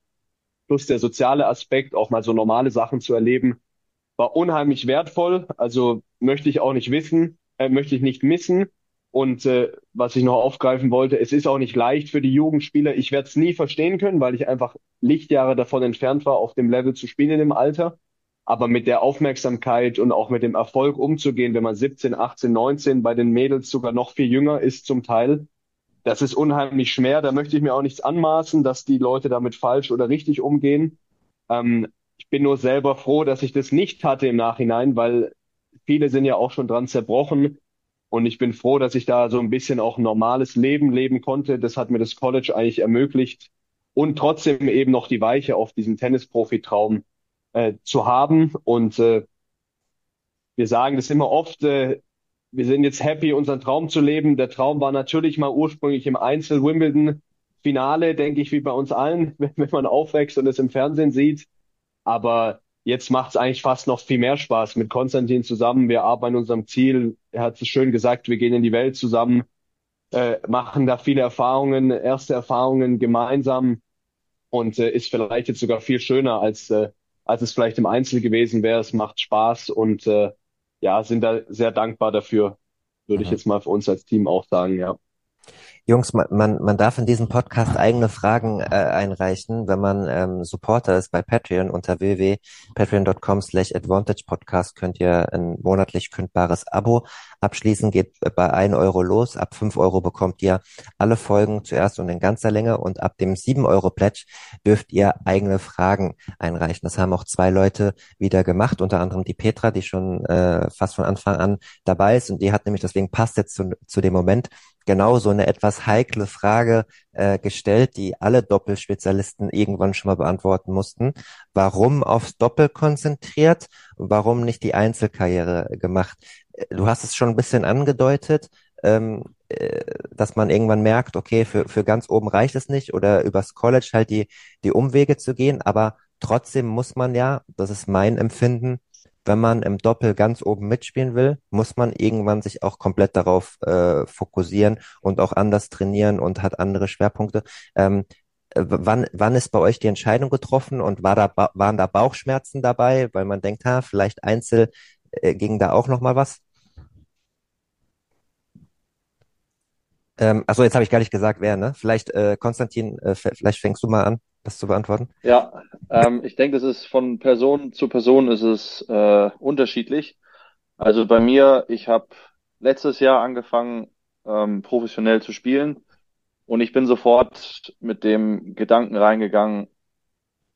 Plus der soziale Aspekt, auch mal so normale Sachen zu erleben, war unheimlich wertvoll. Also möchte ich auch nicht wissen, äh, möchte ich nicht missen. Und äh, was ich noch aufgreifen wollte, es ist auch nicht leicht für die Jugendspieler. Ich werde es nie verstehen können, weil ich einfach Lichtjahre davon entfernt war, auf dem Level zu spielen in dem Alter. Aber mit der Aufmerksamkeit und auch mit dem Erfolg umzugehen, wenn man 17, 18, 19 bei den Mädels sogar noch viel jünger ist zum Teil, das ist unheimlich schwer. Da möchte ich mir auch nichts anmaßen, dass die Leute damit falsch oder richtig umgehen. Ähm, ich bin nur selber froh, dass ich das nicht hatte im Nachhinein, weil viele sind ja auch schon dran zerbrochen und ich bin froh, dass ich da so ein bisschen auch ein normales Leben leben konnte. Das hat mir das College eigentlich ermöglicht. Und trotzdem eben noch die Weiche auf diesen Tennisprofi-Traum äh, zu haben. Und äh, wir sagen das immer oft, äh, wir sind jetzt happy, unseren Traum zu leben. Der Traum war natürlich mal ursprünglich im Einzel Wimbledon Finale, denke ich, wie bei uns allen, wenn, wenn man aufwächst und es im Fernsehen sieht. Aber Jetzt macht es eigentlich fast noch viel mehr Spaß mit Konstantin zusammen. Wir arbeiten unserem Ziel. Er hat es schön gesagt, wir gehen in die Welt zusammen, äh, machen da viele Erfahrungen, erste Erfahrungen gemeinsam und äh, ist vielleicht jetzt sogar viel schöner, als, äh, als es vielleicht im Einzel gewesen wäre. Es macht Spaß und äh, ja, sind da sehr dankbar dafür, würde ich mhm. jetzt mal für uns als Team auch sagen, ja. Jungs, man, man, man darf in diesem Podcast eigene Fragen äh, einreichen, wenn man ähm, Supporter ist bei Patreon. Unter www.patreon.com slash advantage podcast könnt ihr ein monatlich kündbares Abo abschließen, geht bei 1 Euro los, ab 5 Euro bekommt ihr alle Folgen zuerst und in ganzer Länge. Und ab dem 7 Euro Pledge dürft ihr eigene Fragen einreichen. Das haben auch zwei Leute wieder gemacht, unter anderem die Petra, die schon äh, fast von Anfang an dabei ist. Und die hat nämlich, deswegen passt jetzt zu, zu dem Moment, genau so eine etwas heikle Frage äh, gestellt, die alle Doppelspezialisten irgendwann schon mal beantworten mussten. Warum aufs Doppel konzentriert? Warum nicht die Einzelkarriere gemacht? Du hast es schon ein bisschen angedeutet, ähm, äh, dass man irgendwann merkt, okay, für, für ganz oben reicht es nicht oder übers College halt die, die Umwege zu gehen, aber trotzdem muss man ja, das ist mein Empfinden, wenn man im Doppel ganz oben mitspielen will, muss man irgendwann sich auch komplett darauf äh, fokussieren und auch anders trainieren und hat andere Schwerpunkte. Ähm, äh, wann, wann ist bei euch die Entscheidung getroffen und war da, waren da Bauchschmerzen dabei, weil man denkt, ha, vielleicht Einzel äh, ging da auch noch mal was? Ähm, achso, jetzt habe ich gar nicht gesagt, wer, ne? Vielleicht, äh, Konstantin, äh, vielleicht fängst du mal an das zu beantworten? Ja, ähm, ich denke, es ist von Person zu Person ist es äh, unterschiedlich. Also bei mir, ich habe letztes Jahr angefangen, ähm, professionell zu spielen und ich bin sofort mit dem Gedanken reingegangen,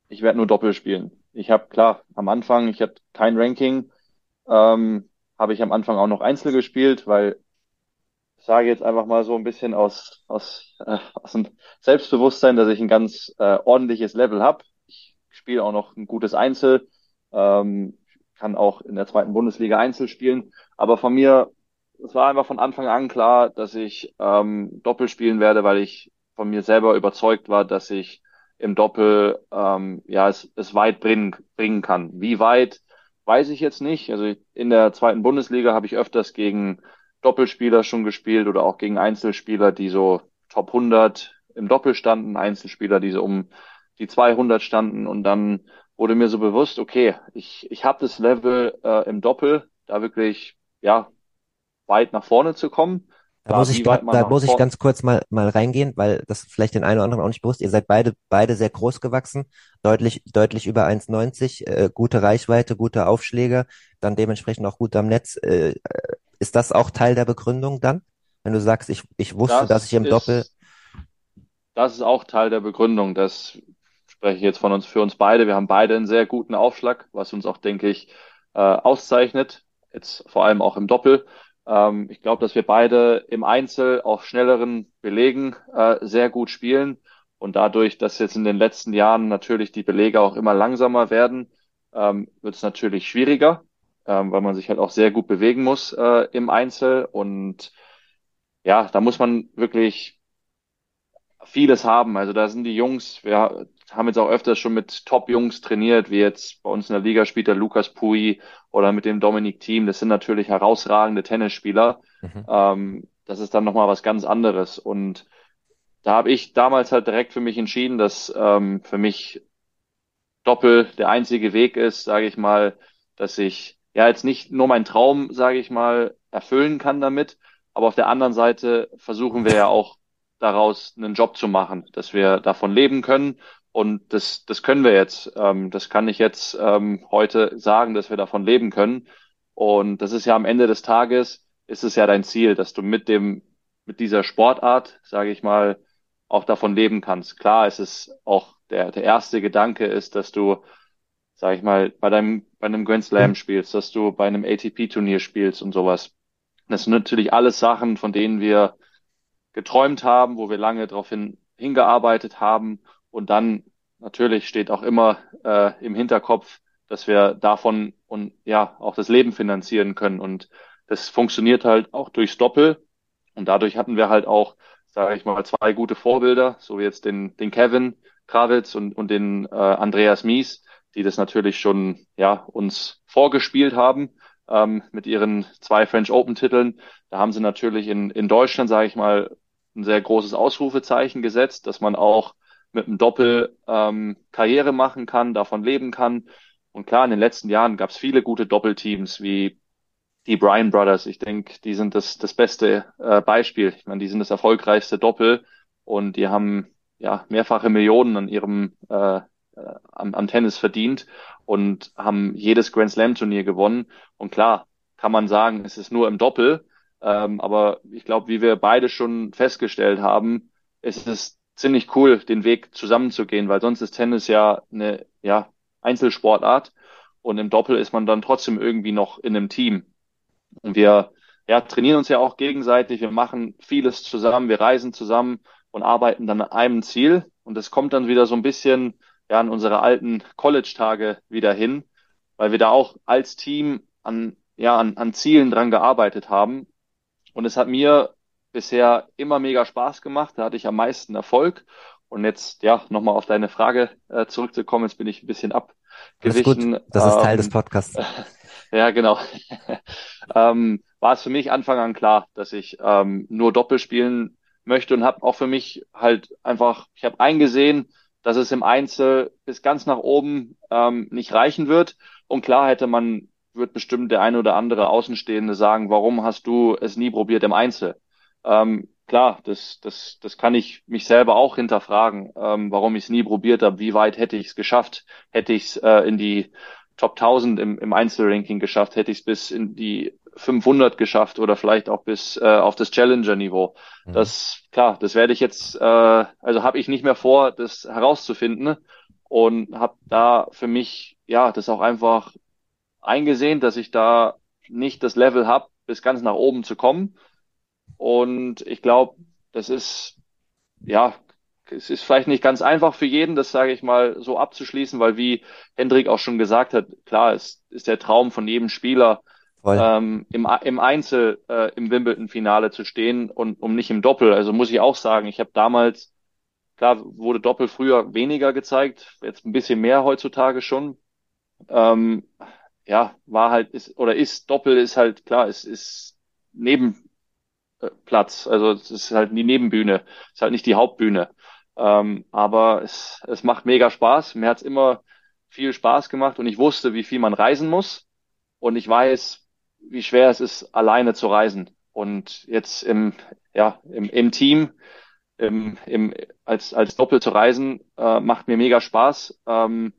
ich werde nur Doppel spielen. Ich habe klar am Anfang, ich hatte kein Ranking, ähm, habe ich am Anfang auch noch Einzel gespielt, weil sage jetzt einfach mal so ein bisschen aus, aus, äh, aus dem Selbstbewusstsein, dass ich ein ganz äh, ordentliches Level habe. Ich spiele auch noch ein gutes Einzel, ähm, kann auch in der zweiten Bundesliga Einzel spielen. Aber von mir, es war einfach von Anfang an klar, dass ich ähm, Doppel spielen werde, weil ich von mir selber überzeugt war, dass ich im Doppel ähm, ja es, es weit bringen, bringen kann. Wie weit, weiß ich jetzt nicht. Also in der zweiten Bundesliga habe ich öfters gegen Doppelspieler schon gespielt oder auch gegen Einzelspieler, die so Top 100 im Doppel standen, Einzelspieler, die so um die 200 standen und dann wurde mir so bewusst, okay, ich, ich habe das Level äh, im Doppel, da wirklich ja weit nach vorne zu kommen. Da muss ich, da muss ich ganz kurz mal, mal reingehen, weil das vielleicht den einen oder anderen auch nicht bewusst. Ihr seid beide, beide sehr groß gewachsen, deutlich, deutlich über 1,90, äh, gute Reichweite, gute Aufschläge, dann dementsprechend auch gut am Netz. Äh, ist das auch Teil der Begründung dann? Wenn du sagst, ich, ich wusste, dass ich im ist, Doppel, Das ist auch Teil der Begründung. Das spreche ich jetzt von uns für uns beide. Wir haben beide einen sehr guten Aufschlag, was uns auch, denke ich, äh, auszeichnet. Jetzt vor allem auch im Doppel. Ähm, ich glaube, dass wir beide im Einzel auf schnelleren Belegen äh, sehr gut spielen. Und dadurch, dass jetzt in den letzten Jahren natürlich die Belege auch immer langsamer werden, ähm, wird es natürlich schwieriger, ähm, weil man sich halt auch sehr gut bewegen muss äh, im Einzel. Und ja, da muss man wirklich vieles haben. Also da sind die Jungs, wir haben jetzt auch öfters schon mit Top-Jungs trainiert, wie jetzt bei uns in der Liga spielt der Lukas Pui oder mit dem Dominik Thiem. Das sind natürlich herausragende Tennisspieler. Mhm. Ähm, das ist dann nochmal was ganz anderes. Und da habe ich damals halt direkt für mich entschieden, dass ähm, für mich Doppel der einzige Weg ist, sage ich mal, dass ich ja jetzt nicht nur meinen Traum, sage ich mal, erfüllen kann damit, aber auf der anderen Seite versuchen wir ja auch daraus einen Job zu machen, dass wir davon leben können. Und das, das können wir jetzt. Ähm, das kann ich jetzt ähm, heute sagen, dass wir davon leben können. Und das ist ja am Ende des Tages, ist es ja dein Ziel, dass du mit dem, mit dieser Sportart, sage ich mal, auch davon leben kannst. Klar, es ist auch der, der erste Gedanke ist, dass du, sag ich mal, bei deinem, bei einem Grand Slam spielst, dass du bei einem ATP-Turnier spielst und sowas. Das sind natürlich alles Sachen, von denen wir geträumt haben, wo wir lange darauf hin, hingearbeitet haben. Und dann natürlich steht auch immer äh, im Hinterkopf, dass wir davon und ja auch das Leben finanzieren können. Und das funktioniert halt auch durchs Doppel. Und dadurch hatten wir halt auch, sage ich mal, zwei gute Vorbilder, so wie jetzt den, den Kevin Krawitz und, und den äh, Andreas Mies, die das natürlich schon ja uns vorgespielt haben ähm, mit ihren zwei French Open Titeln. Da haben sie natürlich in, in Deutschland, sage ich mal, ein sehr großes Ausrufezeichen gesetzt, dass man auch mit einem Doppel ähm, Karriere machen kann, davon leben kann. Und klar, in den letzten Jahren gab es viele gute Doppelteams wie die Bryan Brothers. Ich denke, die sind das, das beste äh, Beispiel. Ich meine, die sind das erfolgreichste Doppel und die haben ja mehrfache Millionen an ihrem äh, am, am Tennis verdient und haben jedes Grand Slam Turnier gewonnen. Und klar, kann man sagen, es ist nur im Doppel. Ähm, aber ich glaube, wie wir beide schon festgestellt haben, ist es ziemlich cool, den Weg zusammenzugehen, weil sonst ist Tennis ja eine ja, Einzelsportart und im Doppel ist man dann trotzdem irgendwie noch in einem Team. Und wir ja, trainieren uns ja auch gegenseitig, wir machen vieles zusammen, wir reisen zusammen und arbeiten dann an einem Ziel. Und das kommt dann wieder so ein bisschen ja, an unsere alten College-Tage wieder hin, weil wir da auch als Team an, ja, an, an Zielen dran gearbeitet haben. Und es hat mir bisher immer mega Spaß gemacht. Da hatte ich am meisten Erfolg. Und jetzt, ja, nochmal auf deine Frage äh, zurückzukommen. Jetzt bin ich ein bisschen abgewichen. Alles gut. Das ist Teil Ähm, des Podcasts. ja, genau. ähm, war es für mich Anfang an klar, dass ich ähm, nur Doppel spielen möchte und habe auch für mich halt einfach, ich habe eingesehen, dass es im Einzel bis ganz nach oben ähm, nicht reichen wird. Und klar hätte man, wird bestimmt der eine oder andere Außenstehende sagen, warum hast du es nie probiert im Einzel? Ähm, klar, das, das, das kann ich mich selber auch hinterfragen, ähm, warum ich es nie probiert habe. Wie weit hätte ich es geschafft? Hätte ich es äh, in die Top 1000 im, im Einzelranking geschafft? Hätte ich es bis in die 500 geschafft oder vielleicht auch bis äh, auf das Challenger-Niveau? Mhm. Das, klar, das werde ich jetzt, äh, also habe ich nicht mehr vor, das herauszufinden und habe da für mich, ja, das auch einfach eingesehen, dass ich da nicht das Level habe, bis ganz nach oben zu kommen. Und ich glaube, das ist, ja, es ist vielleicht nicht ganz einfach für jeden, das sage ich mal so abzuschließen, weil wie Hendrik auch schon gesagt hat, klar, es ist der Traum von jedem Spieler, ähm, im, im Einzel äh, im Wimbledon-Finale zu stehen und um nicht im Doppel. Also muss ich auch sagen, ich habe damals, klar, wurde Doppel früher weniger gezeigt, jetzt ein bisschen mehr heutzutage schon. Ähm, ja, war halt, ist, oder ist, Doppel ist halt, klar, es ist Nebenplatz, also es ist halt die Nebenbühne, ist halt nicht die Hauptbühne. Ähm, aber es, es macht mega Spaß. Mir hat's immer viel Spaß gemacht und ich wusste, wie viel man reisen muss. Und ich weiß, wie schwer es ist, alleine zu reisen. und jetzt im, ja, im, im Team, im, im, als, als Doppel zu reisen, äh, macht mir mega Spaß. Ähm,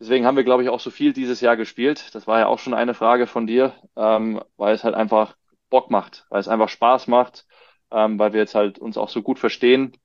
deswegen haben wir, glaube ich, auch so viel dieses Jahr gespielt. Das war ja auch schon eine Frage von dir, ähm, weil es halt einfach Bock macht, weil es einfach Spaß macht, ähm, weil wir jetzt halt uns auch so gut verstehen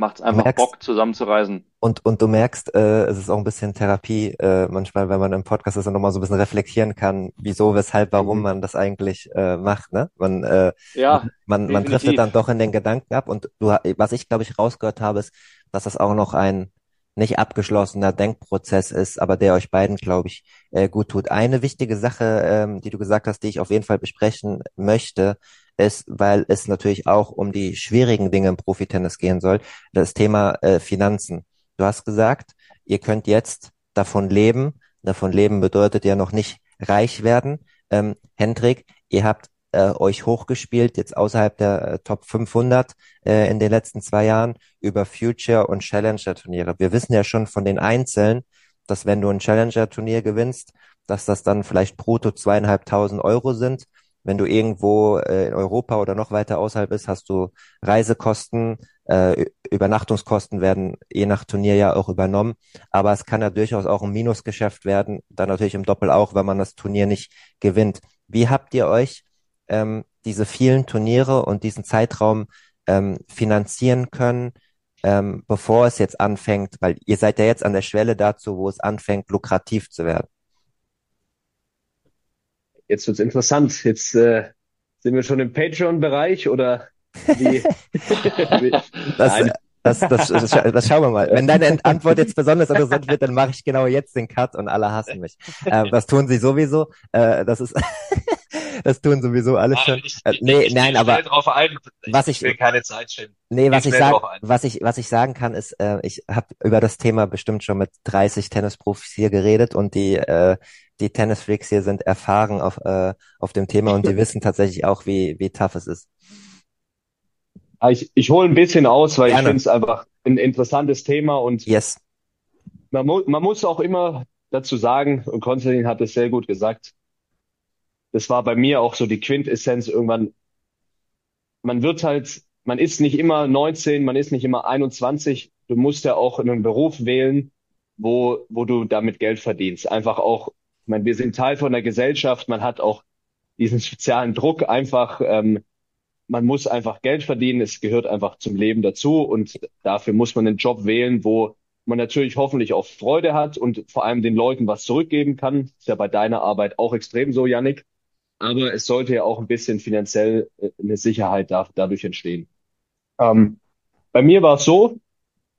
macht es einfach merkst, Bock, zusammen zu reisen. Und, und du merkst, äh, es ist auch ein bisschen Therapie, äh, manchmal, wenn man im Podcast ist und nochmal so ein bisschen reflektieren kann, wieso, weshalb, warum mhm. man das eigentlich äh, macht. Ne? Man, äh, ja, man, man driftet dann doch in den Gedanken ab. Und du, was ich, glaube ich, rausgehört habe, ist, dass das auch noch ein nicht abgeschlossener Denkprozess ist, aber der euch beiden, glaube ich, äh, gut tut. Eine wichtige Sache, ähm, die du gesagt hast, die ich auf jeden Fall besprechen möchte, ist, weil es natürlich auch um die schwierigen Dinge im Profitennis gehen soll, das Thema äh, Finanzen. Du hast gesagt, ihr könnt jetzt davon leben. Davon leben bedeutet ja noch nicht reich werden. Ähm, Hendrik, ihr habt äh, euch hochgespielt, jetzt außerhalb der äh, Top 500 äh, in den letzten zwei Jahren über Future und Challenger Turniere. Wir wissen ja schon von den Einzelnen, dass wenn du ein Challenger Turnier gewinnst, dass das dann vielleicht brutto zweieinhalbtausend Euro sind wenn du irgendwo äh, in Europa oder noch weiter außerhalb bist, hast du Reisekosten, äh, Übernachtungskosten werden je nach Turnier ja auch übernommen. Aber es kann ja durchaus auch ein Minusgeschäft werden, dann natürlich im Doppel auch, wenn man das Turnier nicht gewinnt. Wie habt ihr euch ähm, diese vielen Turniere und diesen Zeitraum ähm, finanzieren können, ähm, bevor es jetzt anfängt? Weil ihr seid ja jetzt an der Schwelle dazu, wo es anfängt, lukrativ zu werden. Jetzt wird's interessant. Jetzt äh, sind wir schon im Patreon-Bereich oder wie? das, das, das, das, das schauen wir mal. Wenn deine Antwort jetzt besonders interessant wird, dann mache ich genau jetzt den Cut und alle hassen mich. Äh, das tun sie sowieso. Äh, das ist das tun sowieso alle schon. Ich, äh, nee, ich, nein, aber ein. Ich was ich will keine Zeit schinden. Nee, was ich sag, was ich was ich sagen kann ist, äh, ich habe über das Thema bestimmt schon mit 30 Tennisprofis hier geredet und die äh, die Tennisfreaks hier sind erfahren auf, äh, auf dem Thema und die wissen tatsächlich auch, wie, wie tough es ist. Ah, ich, ich hole ein bisschen aus, weil Gerne. ich finde es einfach ein interessantes Thema und yes. man, mu man muss auch immer dazu sagen, und Konstantin hat es sehr gut gesagt, das war bei mir auch so die Quintessenz irgendwann, man wird halt, man ist nicht immer 19, man ist nicht immer 21, du musst ja auch einen Beruf wählen, wo, wo du damit Geld verdienst. Einfach auch meine, wir sind Teil von der Gesellschaft, man hat auch diesen sozialen Druck einfach, ähm, man muss einfach Geld verdienen, es gehört einfach zum Leben dazu und dafür muss man einen Job wählen, wo man natürlich hoffentlich auch Freude hat und vor allem den Leuten was zurückgeben kann. Ist ja bei deiner Arbeit auch extrem so, Yannick. Aber es sollte ja auch ein bisschen finanziell äh, eine Sicherheit da, dadurch entstehen. Ähm, bei mir war es so,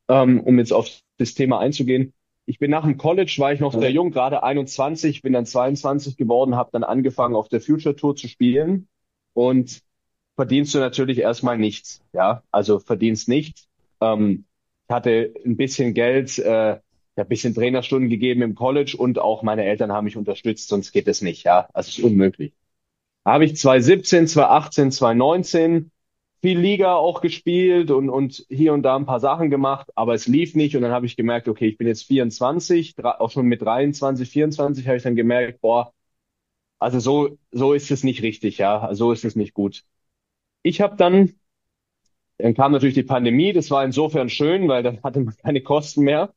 ähm, um jetzt auf das Thema einzugehen, ich bin nach dem College, war ich noch sehr jung, gerade 21, bin dann 22 geworden, habe dann angefangen auf der Future Tour zu spielen und verdienst du natürlich erstmal nichts, ja, also verdienst nichts. Ähm, ich hatte ein bisschen Geld, äh, ich habe ein bisschen Trainerstunden gegeben im College und auch meine Eltern haben mich unterstützt, sonst geht es nicht, ja, also es ist unmöglich. Habe ich 2017, 2018, 2019 viel Liga auch gespielt und, und hier und da ein paar Sachen gemacht, aber es lief nicht und dann habe ich gemerkt, okay, ich bin jetzt 24, auch schon mit 23, 24 habe ich dann gemerkt, boah, also so, so ist es nicht richtig, ja, so ist es nicht gut. Ich habe dann, dann kam natürlich die Pandemie, das war insofern schön, weil dann hatte man keine Kosten mehr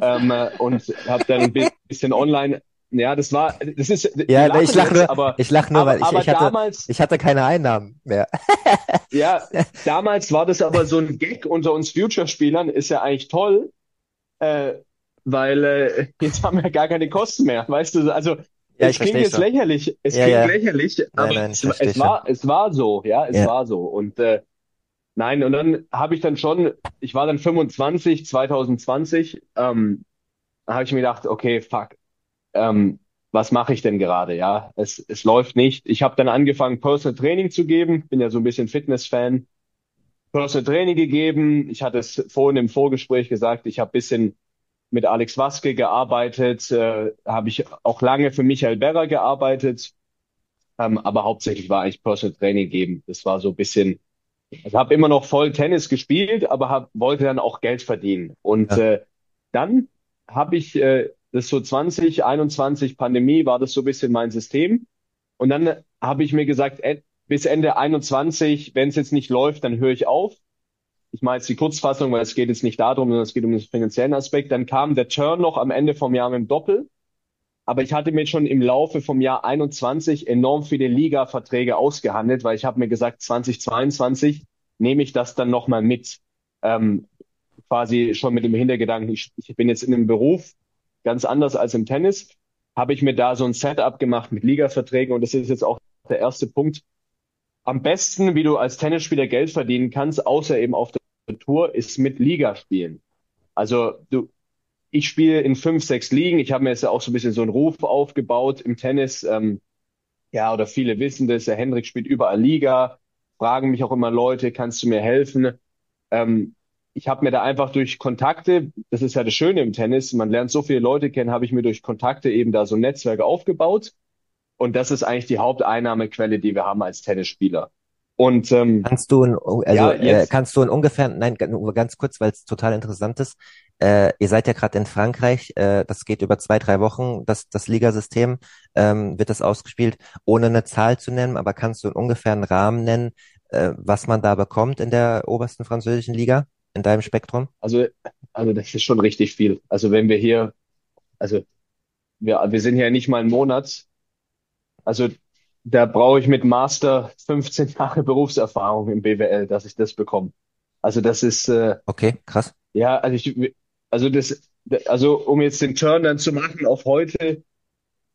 ähm, und habe dann ein bisschen online ja, das war, das ist. Ja, ich lach nur, aber, ich lach nur, aber, weil ich, ich, hatte, damals, ich hatte keine Einnahmen mehr. ja, damals war das aber so ein Gag unter uns Future-Spielern, ist ja eigentlich toll, äh, weil äh, jetzt haben wir gar keine Kosten mehr, weißt du? Also ja, es klingt jetzt schon. lächerlich, es ja, klingt ja. lächerlich, aber nein, es, es war, es war so, ja, es war so und äh, nein und dann habe ich dann schon, ich war dann 25, 2020, ähm, habe ich mir gedacht, okay, fuck, ähm, was mache ich denn gerade? Ja, es, es läuft nicht. Ich habe dann angefangen, Personal Training zu geben. Bin ja so ein bisschen Fitness-Fan. Personal Training gegeben. Ich hatte es vorhin im Vorgespräch gesagt, ich habe bisschen mit Alex Waske gearbeitet, äh, habe ich auch lange für Michael Berrer gearbeitet, ähm, aber hauptsächlich war eigentlich Personal Training geben. Das war so ein bisschen, also habe immer noch voll Tennis gespielt, aber hab, wollte dann auch Geld verdienen. Und ja. äh, dann habe ich äh, das so 2021 Pandemie war das so ein bisschen mein System. Und dann habe ich mir gesagt, bis Ende 21, wenn es jetzt nicht läuft, dann höre ich auf. Ich mache jetzt die Kurzfassung, weil es geht jetzt nicht darum, sondern es geht um den finanziellen Aspekt. Dann kam der Turn noch am Ende vom Jahr mit dem Doppel. Aber ich hatte mir schon im Laufe vom Jahr 21 enorm viele Liga-Verträge ausgehandelt, weil ich habe mir gesagt, 2022 nehme ich das dann nochmal mit. Ähm, quasi schon mit dem Hintergedanken, ich, ich bin jetzt in einem Beruf, ganz anders als im Tennis, habe ich mir da so ein Setup gemacht mit Liga-Verträgen und das ist jetzt auch der erste Punkt. Am besten, wie du als Tennisspieler Geld verdienen kannst, außer eben auf der Tour, ist mit Liga spielen. Also du, ich spiele in fünf, sechs Ligen. Ich habe mir jetzt auch so ein bisschen so einen Ruf aufgebaut im Tennis. Ähm, ja, oder viele wissen das. Der Hendrik spielt überall Liga. Fragen mich auch immer Leute, kannst du mir helfen? Ähm, ich habe mir da einfach durch Kontakte, das ist ja das Schöne im Tennis, man lernt so viele Leute kennen, habe ich mir durch Kontakte eben da so Netzwerke aufgebaut. Und das ist eigentlich die Haupteinnahmequelle, die wir haben als Tennisspieler. Und ähm, kannst du, also ja, äh, kannst du in ungefähr, nein, nur ganz kurz, weil es total interessant ist. Äh, ihr seid ja gerade in Frankreich, äh, das geht über zwei, drei Wochen, das, das Ligasystem ähm, wird das ausgespielt, ohne eine Zahl zu nennen, aber kannst du in ungefähr einen Rahmen nennen, äh, was man da bekommt in der obersten französischen Liga, in deinem Spektrum? Also, also das ist schon richtig viel. Also wenn wir hier, also wir, wir sind ja nicht mal einen Monat, also da brauche ich mit Master 15 Jahre Berufserfahrung im BWL, dass ich das bekomme. Also das ist äh, okay, krass. Ja, also ich, also das, also um jetzt den Turn dann zu machen auf heute,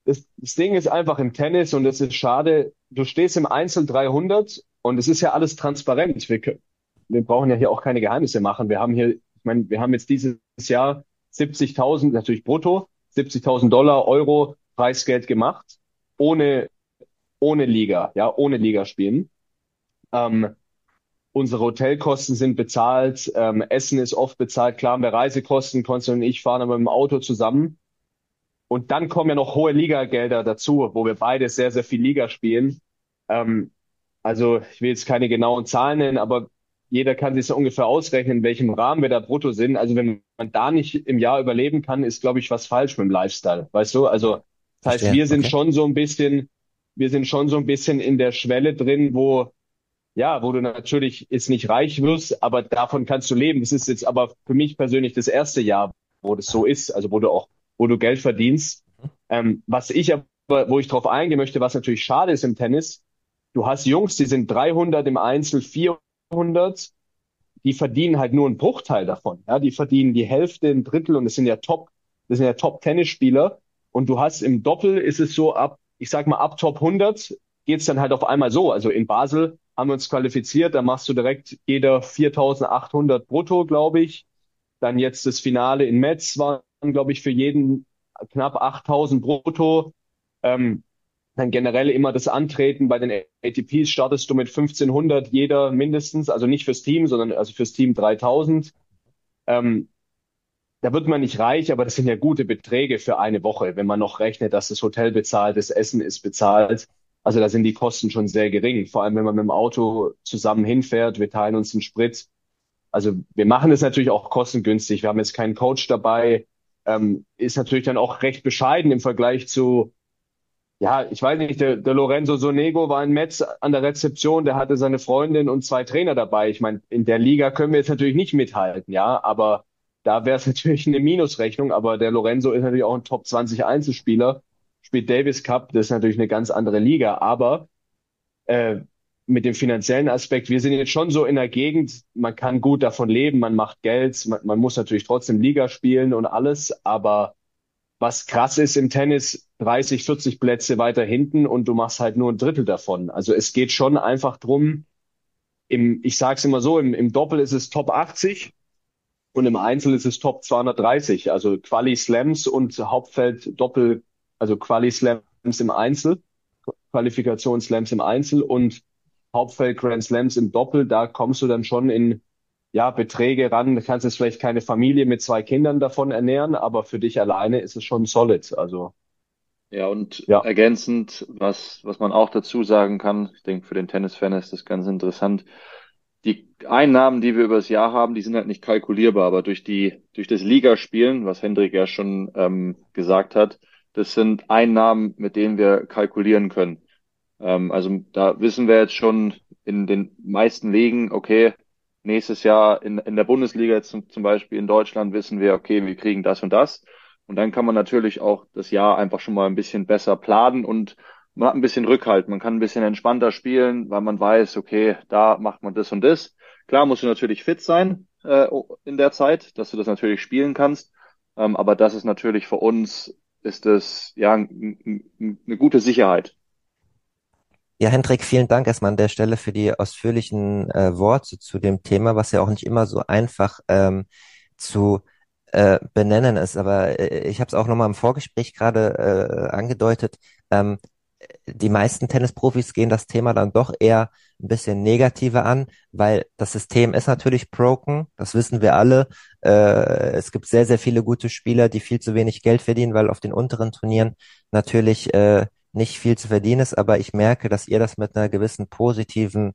das, das Ding ist einfach im Tennis und das ist schade. Du stehst im Einzel 300 und es ist ja alles transparent. Wir, wir brauchen ja hier auch keine Geheimnisse machen. Wir haben hier, ich meine, wir haben jetzt dieses Jahr 70.000 natürlich brutto, 70.000 Dollar, Euro Preisgeld gemacht, ohne ohne Liga, ja, ohne Liga spielen. Ähm, unsere Hotelkosten sind bezahlt, ähm, Essen ist oft bezahlt, klar, mehr Reisekosten, Konstantin und ich fahren aber mit dem Auto zusammen. Und dann kommen ja noch hohe Ligagelder dazu, wo wir beide sehr, sehr viel Liga spielen. Ähm, also ich will jetzt keine genauen Zahlen nennen, aber jeder kann sich so ungefähr ausrechnen, in welchem Rahmen wir da brutto sind. Also wenn man da nicht im Jahr überleben kann, ist, glaube ich, was falsch mit dem Lifestyle. Weißt du? Also das heißt, wir sind okay. schon so ein bisschen wir sind schon so ein bisschen in der Schwelle drin, wo, ja, wo du natürlich jetzt nicht reich wirst, aber davon kannst du leben. Es ist jetzt aber für mich persönlich das erste Jahr, wo das so ist, also wo du auch, wo du Geld verdienst. Ähm, was ich aber, wo ich drauf eingehen möchte, was natürlich schade ist im Tennis, du hast Jungs, die sind 300 im Einzel, 400, die verdienen halt nur einen Bruchteil davon. Ja, die verdienen die Hälfte, ein Drittel und das sind ja Top, das sind ja Top-Tennisspieler. Und du hast im Doppel ist es so ab ich sag mal, ab Top 100 geht's dann halt auf einmal so. Also in Basel haben wir uns qualifiziert, da machst du direkt jeder 4.800 brutto, glaube ich. Dann jetzt das Finale in Metz waren, glaube ich, für jeden knapp 8.000 brutto. Ähm, dann generell immer das Antreten bei den ATPs startest du mit 1500 jeder mindestens, also nicht fürs Team, sondern also fürs Team 3000. Ähm, da wird man nicht reich, aber das sind ja gute Beträge für eine Woche, wenn man noch rechnet, dass das Hotel bezahlt, das Essen ist bezahlt. Also da sind die Kosten schon sehr gering. Vor allem, wenn man mit dem Auto zusammen hinfährt, wir teilen uns einen Sprit. Also wir machen es natürlich auch kostengünstig. Wir haben jetzt keinen Coach dabei. Ähm, ist natürlich dann auch recht bescheiden im Vergleich zu, ja, ich weiß nicht, der, der Lorenzo Sonego war in Metz an der Rezeption, der hatte seine Freundin und zwei Trainer dabei. Ich meine, in der Liga können wir jetzt natürlich nicht mithalten, ja, aber da wäre es natürlich eine Minusrechnung, aber der Lorenzo ist natürlich auch ein Top 20 Einzelspieler, spielt Davis Cup, das ist natürlich eine ganz andere Liga, aber äh, mit dem finanziellen Aspekt, wir sind jetzt schon so in der Gegend, man kann gut davon leben, man macht Geld, man, man muss natürlich trotzdem Liga spielen und alles, aber was krass ist im Tennis, 30, 40 Plätze weiter hinten und du machst halt nur ein Drittel davon. Also es geht schon einfach drum, im, ich sag's immer so, im, im Doppel ist es Top 80, und im Einzel ist es Top 230, also Quali Slams und Hauptfeld Doppel, also Quali Slams im Einzel, Qualifikation Slams im Einzel und Hauptfeld Grand Slams im Doppel. Da kommst du dann schon in ja, Beträge ran. Du kannst jetzt vielleicht keine Familie mit zwei Kindern davon ernähren, aber für dich alleine ist es schon solid. Also ja, und ja. ergänzend, was, was man auch dazu sagen kann, ich denke, für den Tennisfan ist das ganz interessant die Einnahmen, die wir über das Jahr haben, die sind halt nicht kalkulierbar, aber durch die, durch das Ligaspielen, was Hendrik ja schon ähm, gesagt hat, das sind Einnahmen, mit denen wir kalkulieren können. Ähm, also da wissen wir jetzt schon in den meisten Ligen, okay, nächstes Jahr in, in der Bundesliga jetzt zum, zum Beispiel in Deutschland wissen wir, okay, wir kriegen das und das. Und dann kann man natürlich auch das Jahr einfach schon mal ein bisschen besser planen und man hat ein bisschen Rückhalt. Man kann ein bisschen entspannter spielen, weil man weiß, okay, da macht man das und das. Klar musst du natürlich fit sein äh, in der Zeit, dass du das natürlich spielen kannst. Ähm, aber das ist natürlich für uns, ist es ja eine gute Sicherheit. Ja, Hendrik, vielen Dank erstmal an der Stelle für die ausführlichen äh, Worte zu dem Thema, was ja auch nicht immer so einfach ähm, zu äh, benennen ist. Aber äh, ich habe es auch nochmal im Vorgespräch gerade äh, angedeutet. Ähm, die meisten Tennisprofis gehen das Thema dann doch eher ein bisschen negativer an, weil das System ist natürlich broken, das wissen wir alle. Äh, es gibt sehr, sehr viele gute Spieler, die viel zu wenig Geld verdienen, weil auf den unteren Turnieren natürlich äh, nicht viel zu verdienen ist, aber ich merke, dass ihr das mit einer gewissen positiven,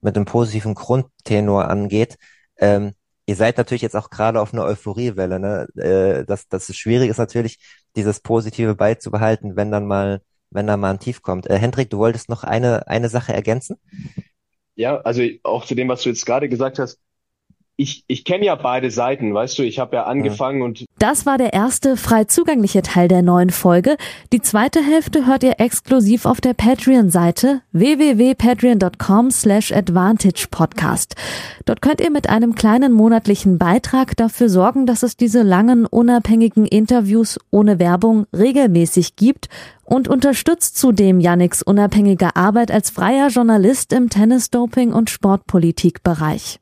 mit einem positiven Grundtenor angeht. Ähm, ihr seid natürlich jetzt auch gerade auf einer Euphoriewelle, ne? Äh, dass es schwierig ist natürlich, dieses Positive beizubehalten, wenn dann mal, wenn dann mal ein Tief kommt. Äh, Hendrik, du wolltest noch eine, eine Sache ergänzen? Ja, also auch zu dem, was du jetzt gerade gesagt hast, ich, ich kenne ja beide Seiten, weißt du, ich habe ja angefangen ja. und. Das war der erste frei zugängliche Teil der neuen Folge. Die zweite Hälfte hört ihr exklusiv auf der Patreon-Seite www.patreon.com slash advantage podcast. Dort könnt ihr mit einem kleinen monatlichen Beitrag dafür sorgen, dass es diese langen, unabhängigen Interviews ohne Werbung regelmäßig gibt und unterstützt zudem Yannicks unabhängige Arbeit als freier Journalist im Tennis-Doping- und Sportpolitikbereich.